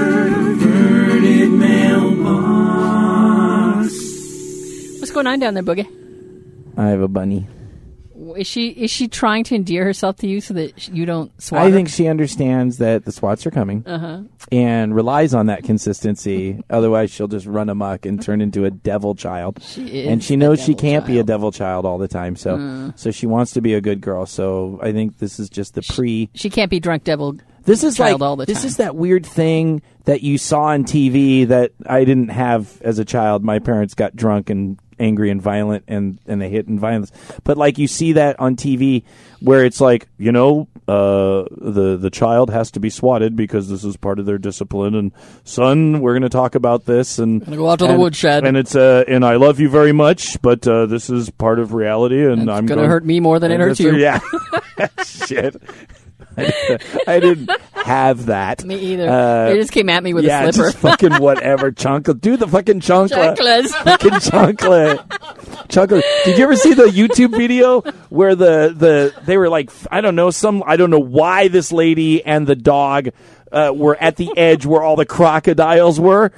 going on down there, Boogie? I have a bunny. Is she is she trying to endear herself to you so that you don't swat? I her? think she understands that the swats are coming Uh-huh. and relies on that consistency. Otherwise, she'll just run amok and turn into a devil child. She is and she knows she can't be a. Devil child all the time. So, so she wants to be a good girl. So I think this is just the pre. She can't be drunk devil. This is like all the this time. is that weird thing that you saw on TV that I didn't have as a child. My parents got drunk and angry and violent and and they hit and violence. But like you see that on TV where it's like you know uh, the the child has to be swatted because this is part of their discipline. And son, we're going to talk about this and Gonna go out to the woodshed. And it's uh and I love you very much, but uh, this is part of reality, and It's I'm gonna hurt me more than it hurts you. Yeah, shit. I didn't have that. Me either. Uh, they just came at me with yeah, a slipper. just fucking whatever. Chunkle. Do the fucking chunkle. Chocolates. Fucking chunkle. Chunkle. Did you ever see the YouTube video where the, the they were like I don't know some I don't know why this lady and the dog uh, were at the edge where all the crocodiles were,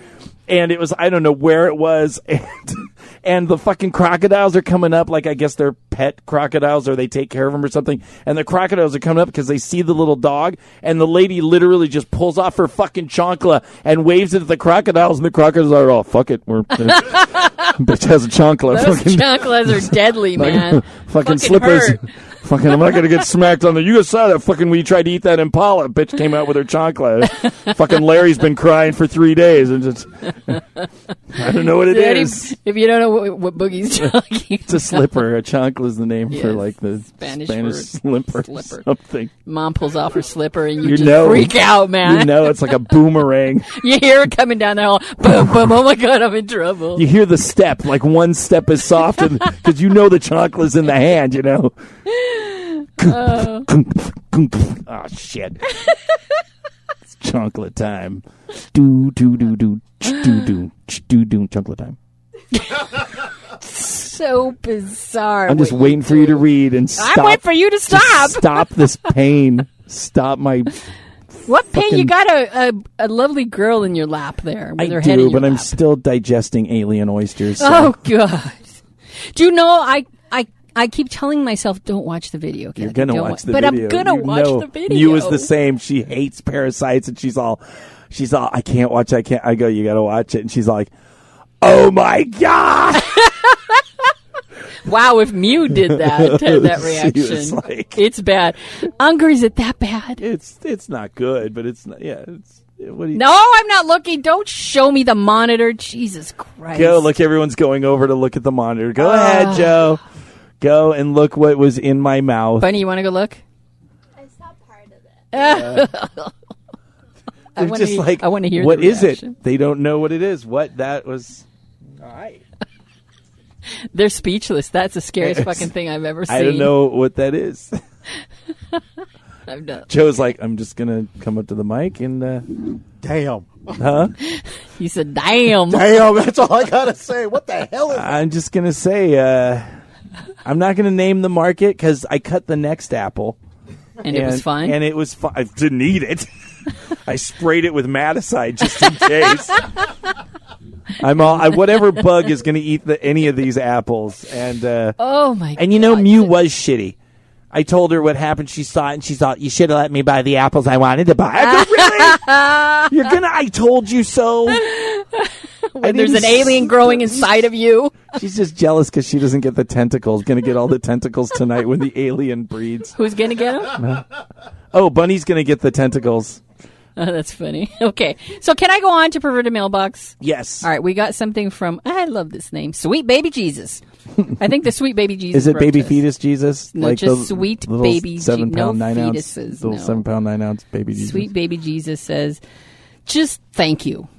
and it was I don't know where it was, and and the fucking crocodiles are coming up like I guess they're pet crocodiles or they take care of them or something, and the crocodiles are coming up because they see the little dog, and the lady literally just pulls off her fucking chancla and waves it at the crocodiles, and the crocodiles are all fuck it, we're bitch has a chancla, Those fucking chocolates are deadly, man. fucking, slippers. hurt. Fucking, I'm not gonna get smacked on the. You guys saw that fucking We tried to eat that Impala. Bitch came out with her chancla. fucking Larry's been crying for three days, and just I don't know what it Daddy, is. if you don't know what, what Boogie's talking, It's a slipper. A chancla is the name for like the Spanish Spanish, slipper, slipper. something. mom pulls off her slipper and you, You just know, freak out, man. You know, it's like a boomerang. You hear it coming down the hall. Boom, boom. Oh my god, I'm in trouble. You hear the step, like one step is soft, because you know the chancla's in the hand. You know. Uh. oh shit! it's chancla time. Do do do do do do do do chancla time. so bizarre. I'm just what waiting for you to read and stop. I'm waiting for you to Just stop. Stop this pain. Stop my. What pain? You got a, a a lovely girl in your lap there with I her head in do, your but I'm still digesting alien oysters. so- Oh god. Do you know I I keep telling myself don't watch the video. You're gonna don't watch wa- the but video. But I'm gonna You watch know. the video. You is the same. She hates parasites, and she's all, she's all, I can't watch. I can't. I go, you gotta watch it, and she's like, oh my god. Wow, if Mew did that, that reaction, like- it's bad. Unger, is it that bad? It's it's not good, but it's not. Yeah, it's what you No, I'm not looking. Don't show me the monitor. Jesus Christ. go? Look, everyone's going over to look at the monitor. Go Ah. ahead, Joe. Go and look what was in my mouth. Bunny, you want to go look? I saw part of it. I They're wanna just hear- like, I wanna hear What the is reaction. it? They don't know what it is. What that was. All right. They're speechless. That's the scariest fucking thing I've ever seen. I don't know what that is. I'm done. Joe's like, I'm just gonna come up to the mic and uh, Damn. huh? He said, "Damn." Damn, that's all I gotta say. What the hell is I'm just gonna say, uh, I'm not gonna name the market because I cut the next apple. And it was fine. And it was fine. I didn't eat it. I sprayed it with miticide just in case. I'm all I, whatever bug is going to eat the, any of these apples, and uh, oh my! God. And you know God. Mew was shitty. I told her what happened. She saw it and she thought you should have let me buy the apples I wanted to buy. I go, really? You're gonna? I told you so. when there's an alien growing inside of you. She's just jealous because she doesn't get the tentacles. Going to get all the tentacles tonight when the alien breeds. Who's gonna get him? Oh, Bunny's going to get the tentacles. Oh, that's funny. Okay, so can I go on to perverted mailbox? Yes. All right, we got something from. I love this name, Sweet Baby Jesus. I think the Sweet Baby Jesus. Is it baby fetus Jesus? No, just sweet baby Je- seven no nine fetuses, ounce, little no. seven pound nine ounce baby Jesus. Sweet Baby Jesus says, "Just thank you.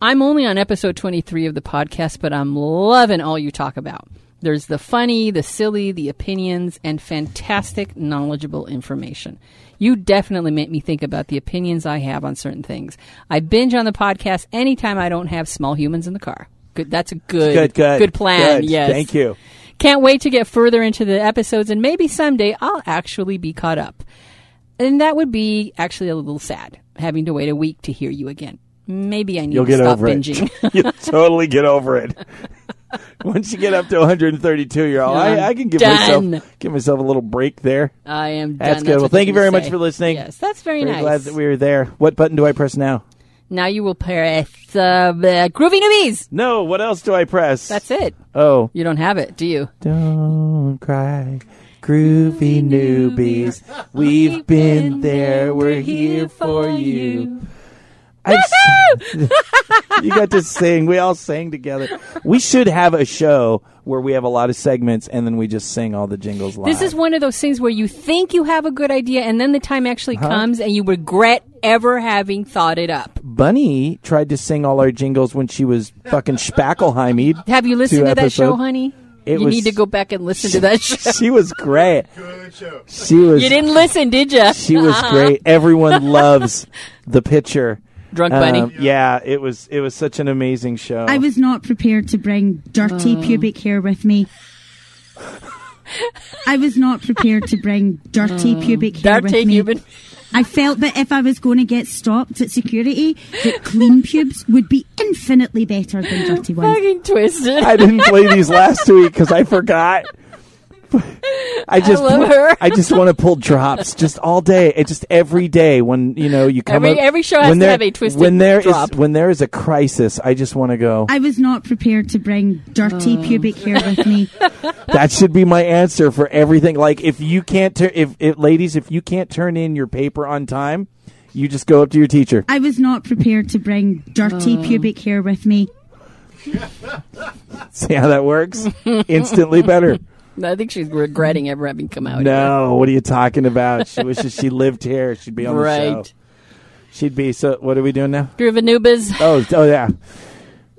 I'm only on episode 23 of the podcast, but I'm loving all you talk about. There's the funny, the silly, the opinions, and fantastic, knowledgeable information. You definitely make me think about the opinions I have on certain things. I binge on the podcast anytime I don't have small humans in the car. Good. That's a good, Good, good, good plan. Good. Yes. Thank you. Can't wait to get further into the episodes, and maybe someday I'll actually be caught up. And that would be actually a little sad, having to wait a week to hear you again. Maybe I need You'll to get stop over binging. it. You'll totally get over it. Once you get up to 132, you're all. I, I can give Done. myself give myself a little break there. I am done. That's good. well, thank you're very gonna much for listening. Yes, that's very, Very nice. glad that we were there. What button do I press now? now you will press uh, uh, Groovy Newbies. No. What else do I press? That's it. Oh. You don't have it, do you? Don't cry, groovy newbies. We've been there. We're here for you. You got to sing. We all sang together. We should have a show where we have a lot of segments and then we just sing all the jingles live. This is one of those things where you think you have a good idea, and then the time actually uh-huh. comes, and you regret ever having thought it up. Bunny tried to sing all our jingles when she was fucking Spackelheimied. Have you listened to that show, honey? It you was- need to go back and listen to that show. She was great. She was. You didn't listen, did you? She was great. Everyone loves the picture. Drunk bunny. Um, yeah, it was. It was such an amazing show. I was not prepared to bring dirty Oh. pubic hair with me. I was not prepared to bring dirty pubic hair Dirty with me. human. I felt that if I was going to get stopped at security, that clean pubes would be infinitely better than dirty ones. Fucking twisted. I didn't play these last week because I forgot. I just, love her. I just want to pull drops just all day. It just every day when you know you come Every- up- every show has when to there- have a twisted when there is- drop. when there is a crisis. I just want to go. I was not prepared to bring dirty Oh. pubic hair with me. that should be my answer for everything. Like if you can't, tur- if, if ladies, if you can't turn in your paper on time, you just go up to your teacher. I was not prepared to bring dirty Oh. pubic hair with me. See how that works? Instantly better. I think she's regretting ever having come out. Here. No, what are you talking about? She wishes she lived here. She'd be on the show. Right. She'd be. So, what are we doing now? Groovy Newbies. Oh, oh yeah.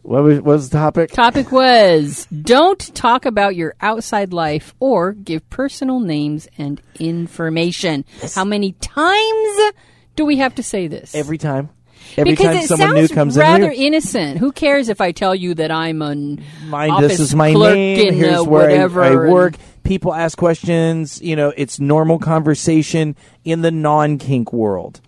What was, what was the topic? Topic was don't talk about your outside life or give personal names and information. How many times do we have to say this? Every time. Every because time it someone sounds new comes rather in here. innocent. Who cares if I tell you that I'm an Mine, office this is my clerk name. in Here's uh, where I- whatever I, and- work. People ask questions. You know, it's normal conversation in the non-kink world.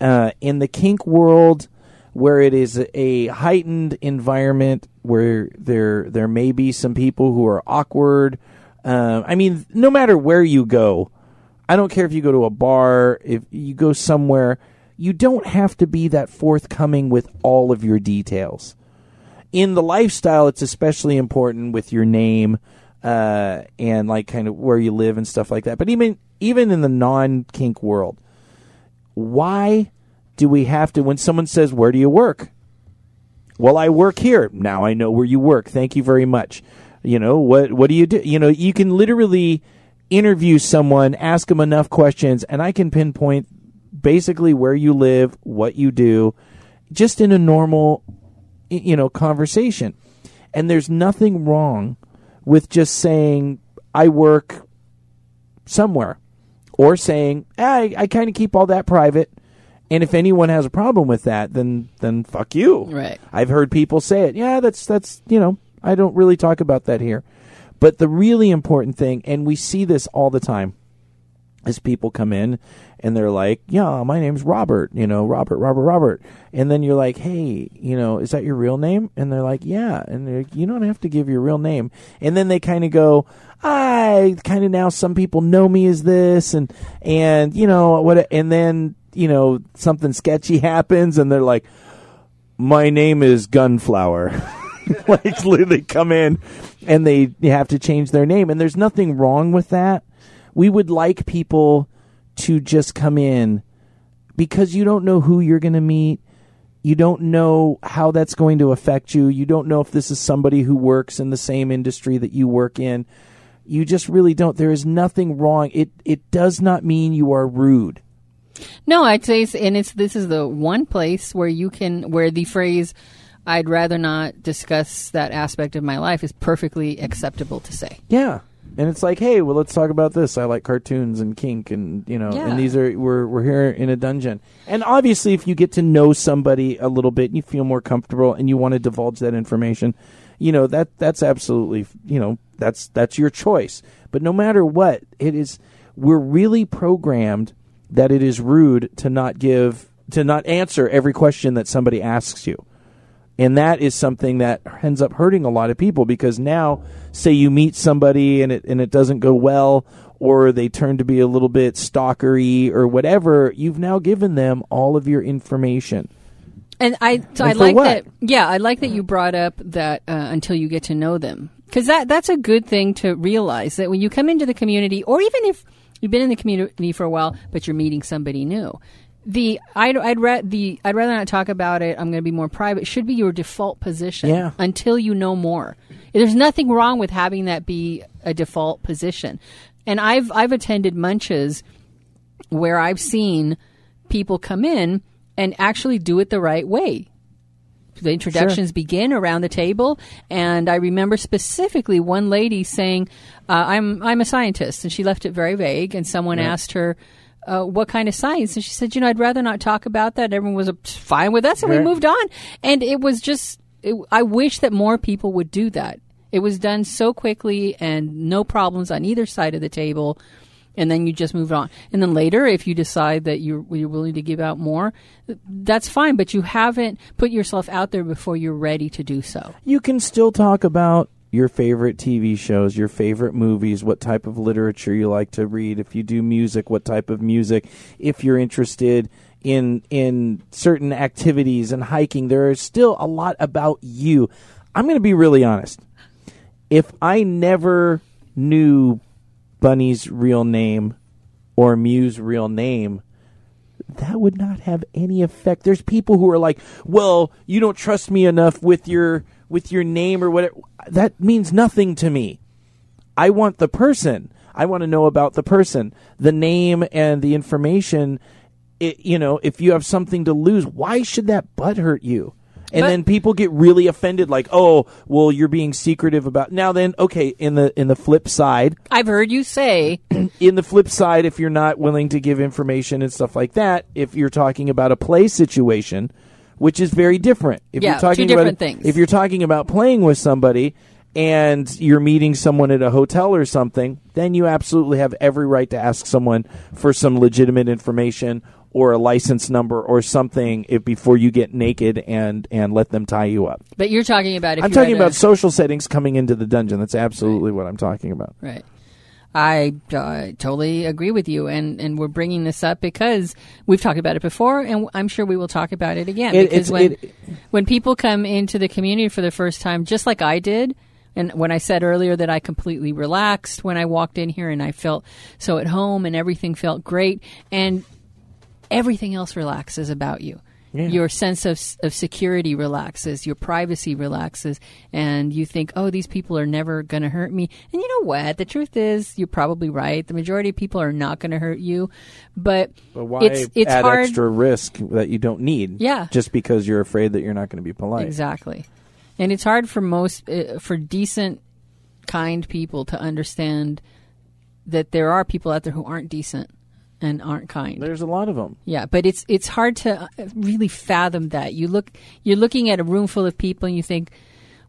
Uh, in the kink world, where it is a heightened environment, where there there may be some people who are awkward. Uh, I mean, no matter where you go, I don't care if you go to a bar, if you go somewhere, you don't have to be that forthcoming with all of your details in the lifestyle, it's especially important with your name uh, and like kind of where you live and stuff like that. But even even in the non kink world, why do we have to? When someone says, "Where do you work?" Well, I work here. Now I know where you work. Thank you very much. You know what? What do you do? You know, you can literally interview someone, ask them enough questions, and I can pinpoint basically where you live, what you do, just in a normal you know conversation and there's nothing wrong with just saying i work somewhere or saying, "Ah, I, I kind of keep all that private. And if anyone has a problem with that, then then fuck you. Right. I've heard people say it. Yeah, that's that's you know I don't really talk about that here. But the really important thing, and we see this all the time, is people come in and they're like, "Yeah, my name's Robert," you know, Robert, Robert, Robert, and then you're like, "Hey, you know, is that your real name?" And they're like, "Yeah," and they're like, you don't have to give your real name, and then they kind of go, "I kind of now some people know me as this," and and you know what, and then you know something sketchy happens, and they're like, "My name is Gunflower." like literally come in and they have to change their name and there's nothing wrong with that we would like people to just come in because you don't know who you're going to meet. You don't know how that's going to affect you. You don't know if this is somebody who works in the same industry that you work in. You just really don't. There is nothing wrong. It it does not mean you are rude. No, I'd say, it's, and it's this is the one place where you can where the phrase "I'd rather not discuss that aspect of my life" is perfectly acceptable to say. Yeah. And it's like, hey, well, let's talk about this. I like cartoons and kink, and you know, Yeah. and these are we're we're here in a dungeon. And obviously, if you get to know somebody a little bit, and you feel more comfortable, and you want to divulge that information, you know that that's absolutely you know that's that's your choice. But no matter what, it is we're really programmed that it is rude to not give to not answer every question that somebody asks you. And that is something that ends up hurting a lot of people because now, say you meet somebody and it and it doesn't go well, or they turn to be a little bit stalkery or whatever, you've now given them all of your information. And I, so I And for like what? that. Yeah, I like that you brought up that uh, until you get to know them, because that that's a good thing to realize that when you come into the community, or even if you've been in the community for a while, but you're meeting somebody new. The I'd I'd, ra- the, I'd rather not talk about it. I'm going to be more private. Should be your default position Yeah. until you know more. There's nothing wrong with having that be a default position. And I've I've attended munches where I've seen people come in and actually do it the right way. The introductions begin around the table, and I remember specifically one lady saying, uh, "I'm I'm a scientist," and she left it very vague. And someone asked her, uh, "What kind of science?" And she said, "You know, I'd rather not talk about that." Everyone was uh, fine with us, and we moved on. And it was just, it, I wish that more people would do that. It was done so quickly, and no problems on either side of the table and then you just move on. And then later, if you decide that you're, you're willing to give out more, that's fine. But you haven't put yourself out there before you're ready to do so. You can still talk about your favorite TV shows, your favorite movies, what type of literature you like to read. If you do music, what type of music. If you're interested in in certain activities and hiking, there is still a lot about you. I'm going to be really honest. If I never knew Bunny's real name or Mew's real name, that would not have any effect. There's people who are like, "Well, you don't trust me enough with your with your name or whatever." That means nothing to me. I want the person. I want to know about the person. The name and the information. It, you know, if you have something to lose, why should that butt hurt you? And But- then people get really offended, like, "Oh, well, you're being secretive about." Now, then, okay. In the in the flip side, I've heard you say, in the flip side, if you're not willing to give information and stuff like that, if you're talking about a play situation, which is very different. If Yeah, you're talking two about different things. If you're talking about playing with somebody and you're meeting someone at a hotel or something, then you absolutely have every right to ask someone for some legitimate information or a license number or something if before you get naked and and let them tie you up. but you're talking about if I'm talking at a- about social settings coming into the dungeon. That's absolutely what I'm talking about. Right. I uh, totally agree with you, and, and we're bringing this up because we've talked about it before, and I'm sure we will talk about it again. It- because when it- when people come into the community for the first time, just like I did, and when I said earlier that I completely relaxed when I walked in here, and I felt so at home, and everything felt great, and everything else relaxes about you. Yeah. Your sense of of security relaxes, your privacy relaxes, and you think, "Oh, these people are never going to hurt me." And you know what? The truth is, you're probably right. The majority of people are not going to hurt you, but, But why it's it's add hard. extra risk that you don't need? Yeah. Just because you're afraid that you're not going to be polite. Exactly. And it's hard for most, uh, for decent, kind people to understand that there are people out there who aren't decent. And aren't kind. There's a lot of them. Yeah, but it's it's hard to uh, really fathom that. You look you're looking at a room full of people and you think,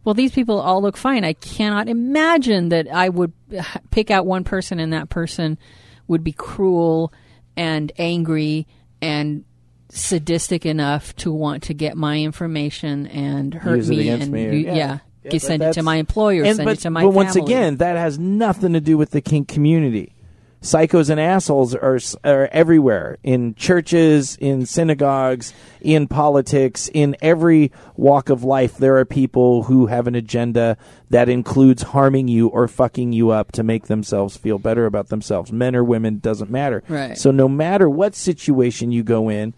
well, these people all look fine. I cannot imagine that I would uh, pick out one person and that person would be cruel and angry and sadistic enough to want to get my information and hurt Use me and me, you- yeah. yeah, Yeah, send it to my employer, And- send but, it to my but once again, that has nothing to do with the kink community. Psychos and assholes are are everywhere in churches, in synagogues, in politics, in every walk of life. There are people who have an agenda that includes harming you or fucking you up to make themselves feel better about themselves. Men or women doesn't matter. Right. So no matter what situation you go in,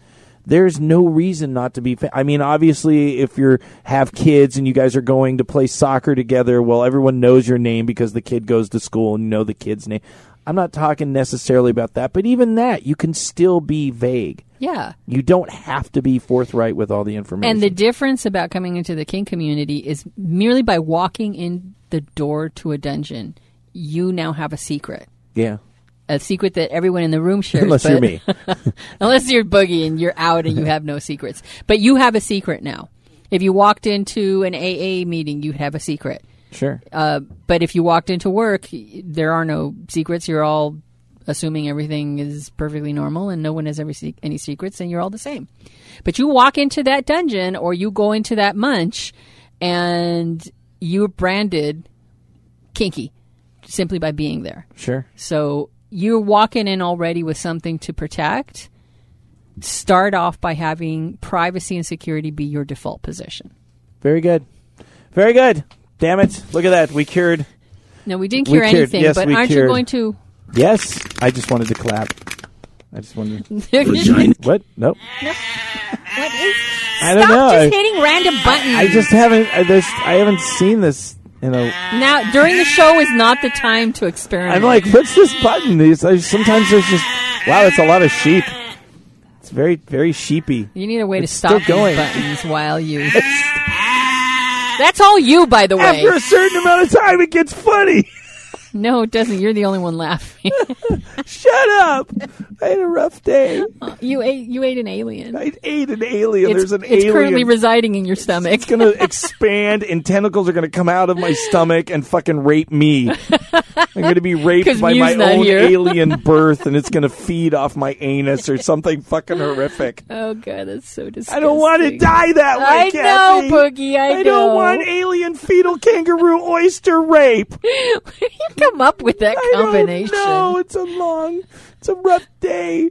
there's no reason not to be. Fa- I mean, obviously, if you have kids and you guys are going to play soccer together, well, everyone knows your name because the kid goes to school and you know the kid's name. I'm not talking necessarily about that, but even that, you can still be vague. yeah. You don't have to be forthright with all the information. And the difference about coming into the kink community is merely by walking in the door to a dungeon, you now have a secret. yeah, A secret that everyone in the room shares. unless but- you're me. unless you're Boogie and you're out and you have no secrets. But you have a secret now. If you walked into an AA meeting, you'd have a secret. Sure. Uh, but if you walked into work, there are no secrets. You're all assuming everything is perfectly normal and no one has ever se- any secrets and you're all the same. But you walk into that dungeon or you go into that munch and you're branded kinky simply by being there. Sure. So you're walking in already with something to protect. Start off by having privacy and security be your default position. Very good. Very good. Damn it. Look at that. We cured. No, we didn't We cure cured- anything, yes, but we aren't cured. you going to? Yes. I just wanted to clap. I just wanted to. Vagina. What? Nope. What is? I don't Stop know. just hitting random buttons. I just haven't. I, this, I haven't seen this. You know, now during the show is not the time to experiment. I'm like, what's this button? These I, sometimes there's just wow. It's a lot of sheep. It's very, very sheepy. you need a way It's to stop still going. these buttons while you. That's all you, by the way. After a certain amount of time, it gets funny. no, it doesn't. You're the only one laughing. Shut up! I had a rough day. you ate. You ate an alien. I ate an alien. It's, There's an it's alien. currently residing in your stomach. it's gonna expand, and tentacles are gonna come out of my stomach and fucking rape me. I'm gonna be raped by Mew's my own here. alien birth, and it's gonna feed off my anus or something fucking horrific. Oh god, that's so disgusting. I don't want to die that way. I Kathy. know, Boogie. I, I know. don't want alien fetal kangaroo oyster rape. Where do you come up with that combination? know. It's a long, it's a rough day.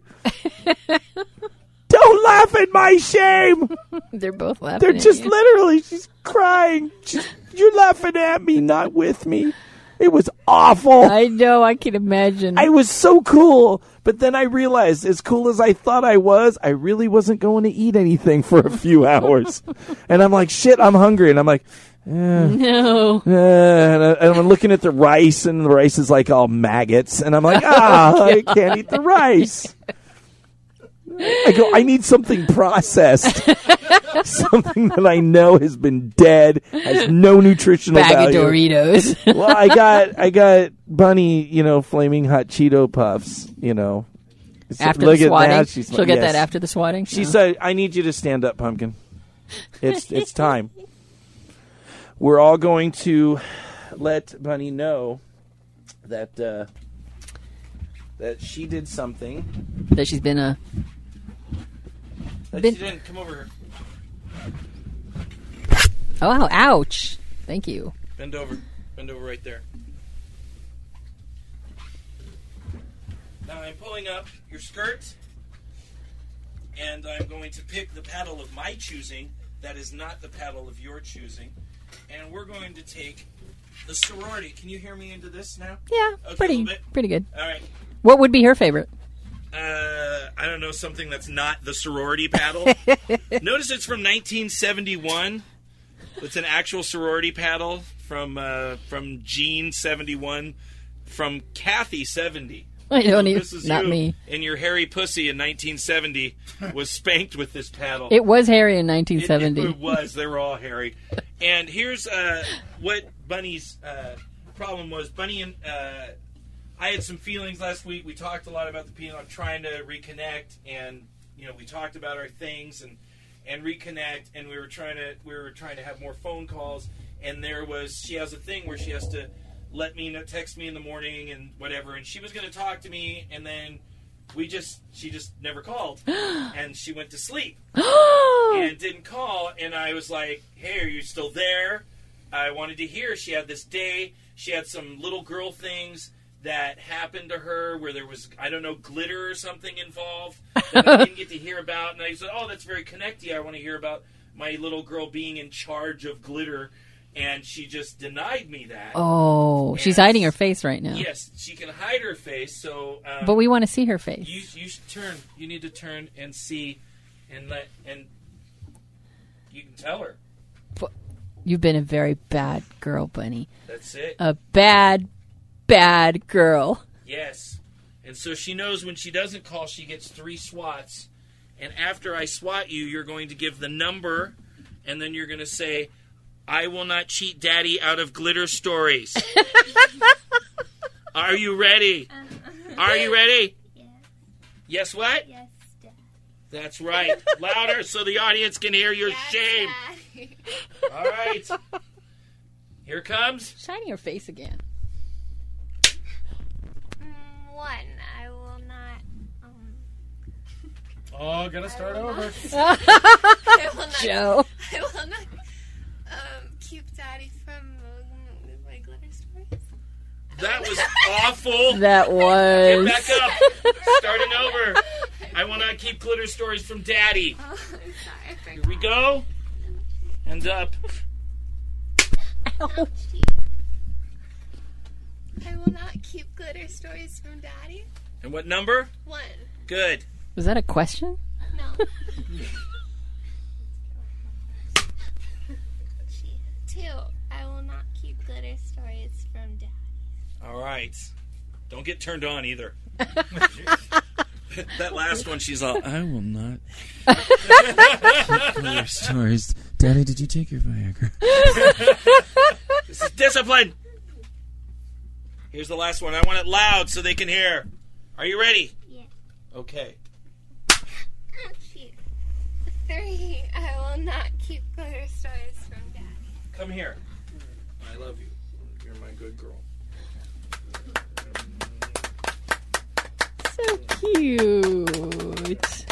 don't laugh at my shame. They're both laughing. They're just you. literally, she's crying. She's, you're laughing at me, not with me. It was awful. I know. I can imagine. I was so cool, but then I realized, as cool as I thought I was, I really wasn't going to eat anything for a few hours. and I'm like, shit, I'm hungry. And I'm like, no. Uh, and, I, I'm looking at the rice, and the rice is like all maggots, and I'm like, ah, I can't eat the rice. I go, I need something processed, something that I know has been dead, has no nutritional Bag of value. Doritos. Well, I got, I got bunny, you know, flaming hot Cheeto puffs, you know. After look the swatting, that. She's she'll get that after the swatting. She No. said, "I need you to stand up, pumpkin. It's it's time. We're all going to let Bunny know that uh, that she did something. that she's been a. That Been- she didn't come over. Oh, ouch! Thank you. Bend over. Bend over right there. Now I'm pulling up your skirt, and I'm going to pick the paddle of my choosing. That is not the paddle of your choosing. And we're going to take the sorority. Can you hear me into this now? Yeah, Okay, pretty, pretty good. All right. What would be her favorite? Uh, I don't know something that's not the sorority paddle. Notice it's from 1971. It's an actual sorority paddle from uh, from Jean 71, from Kathy 70. I don't even. This is Not me. And your hairy pussy in 1970 was spanked with this paddle. It was Harry in It- 1970. It, it was. They were all hairy. And here's uh, what Bunny's uh, problem was. Bunny and uh, I had some feelings last week. We talked a lot about the piano. I'm trying to reconnect, and you know, we talked about our things and and reconnect, and we were trying to we were trying to have more phone calls. And there was she has a thing where she has to let me know, text me in the morning and whatever, and she was going to talk to me, and then we just she just never called, and she went to sleep and didn't call. And I was like, "Hey, are you still there?" I wanted to hear. She had this day. She had some little girl things that happened to her where there was I don't know glitter or something involved that I didn't get to hear about. And I said, "Oh, that's very connecty. I want to hear about my little girl being in charge of glitter." And she just denied me that. Oh, she's hiding her face right now. Yes, she can hide her face. So, um, But we want to see her face. you you should turn. You need to turn and see, and let and you can tell her. You've been a very bad girl, Bunny. That's it. A bad, bad girl. Yes. And so she knows when she doesn't call, she gets three swats. And after I swat you, you're going to give the number, and then you're going to say, I will not cheat daddy out of glitter stories. Are you ready? Are you ready? Yes. Yes, what? Yes, Dad. That's right. Louder so the audience can hear your shame. All right. Here comes. Shining your face again. Mm, one. I will not. Um, Oh, gotta start over. I will not. Joe. I will not um, keep Daddy from um, my glitter stories. That was awful. That was. Get was. back up. Starting over. I will not keep glitter stories from Daddy. Oh, sorry. Here we go. Hands up. Ouchie. I will not keep glitter stories from Daddy. And what number? One. Good. Was that a question? No. Two. I will not keep glitter stories from Daddy. All right. Don't get turned on either. that last one, she's all, I will not. Glitter stories. Daddy, did you take your Viagra? This is discipline. Here's the last one. I want it loud so they can hear. Are you ready? Yeah. Okay. Three. I will not keep glitter stories from Daddy. Come here. I love you. You're my good girl. Cute.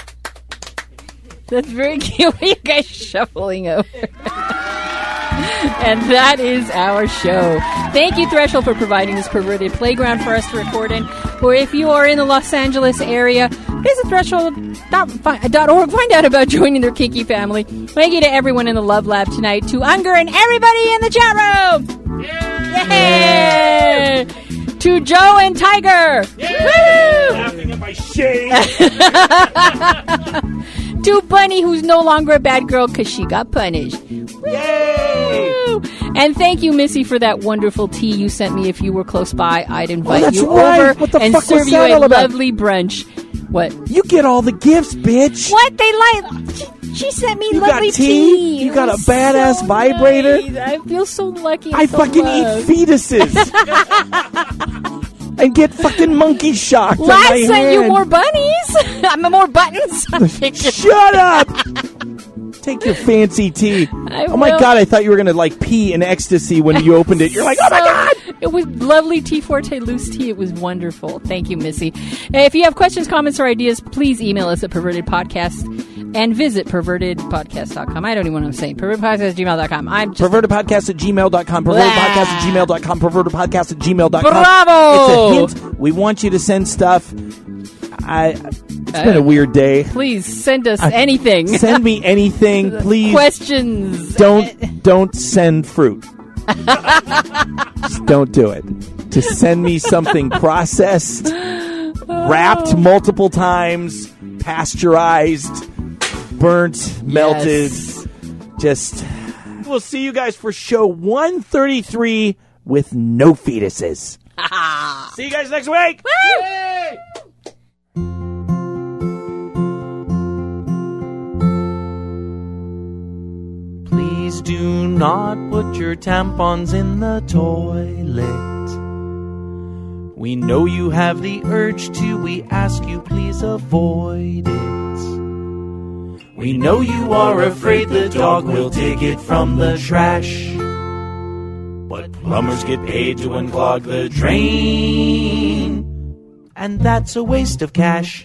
That's very cute. What are you guys shuffling over? and that is our show. Thank you, Threshold, for providing this perverted playground for us to record in. Or if you are in the Los Angeles area, visit threshold.org. Find out about joining their kinky family. Thank you to everyone in the Love Lab tonight, to Unger and everybody in the chat room. Yay! To Joe and Tiger. Laughing at my shame. to Bunny, who's no longer a bad girl because she got punished. Woo! And thank you, Missy, for that wonderful tea you sent me. If you were close by, I'd invite oh, that's you right. over What the and fuck was serve you that a all about? lovely brunch. What? You get all the gifts, bitch. What they like? She, sent me You got lovely tea? You It got a badass so vibrator? nice. I feel so lucky. I so fucking loved. eat fetuses. and get fucking monkey shocked my Last sent you more bunnies. I mean, more buttons. Shut up! Take your fancy tea. I oh my will. god, I thought you were gonna like pee in ecstasy when you opened it. You're like, oh my god! It was lovely Tea Forte loose tea. It was wonderful. Thank you, Missy. If you have questions, comments, or ideas, please email us at perverted podcast and visit pervertedpodcast.com. I don't even know what I'm saying. Pervertedpodcast at gmail.com. I'm just Pervertedpodcast at gmail.com. Pervertedpodcast at gmail.com. Pervertedpodcast at gmail.com. Bravo! It's a hint. We want you to send stuff. I. It's Uh, been a weird day. please send us anything. Send me anything, please. questions. don't don't send fruit. Just don't do it. To send me something processed, wrapped multiple times, pasteurized, burnt, melted. Yes. Just we'll see you guys for show 133 with no fetuses. see you guys next week. Yay! Please do not put your tampons in the toilet. We know you have the urge to, we ask you please avoid it. We know you are afraid the dog will dig it from the trash. But plumbers get paid to unclog the drain. And that's a waste of cash.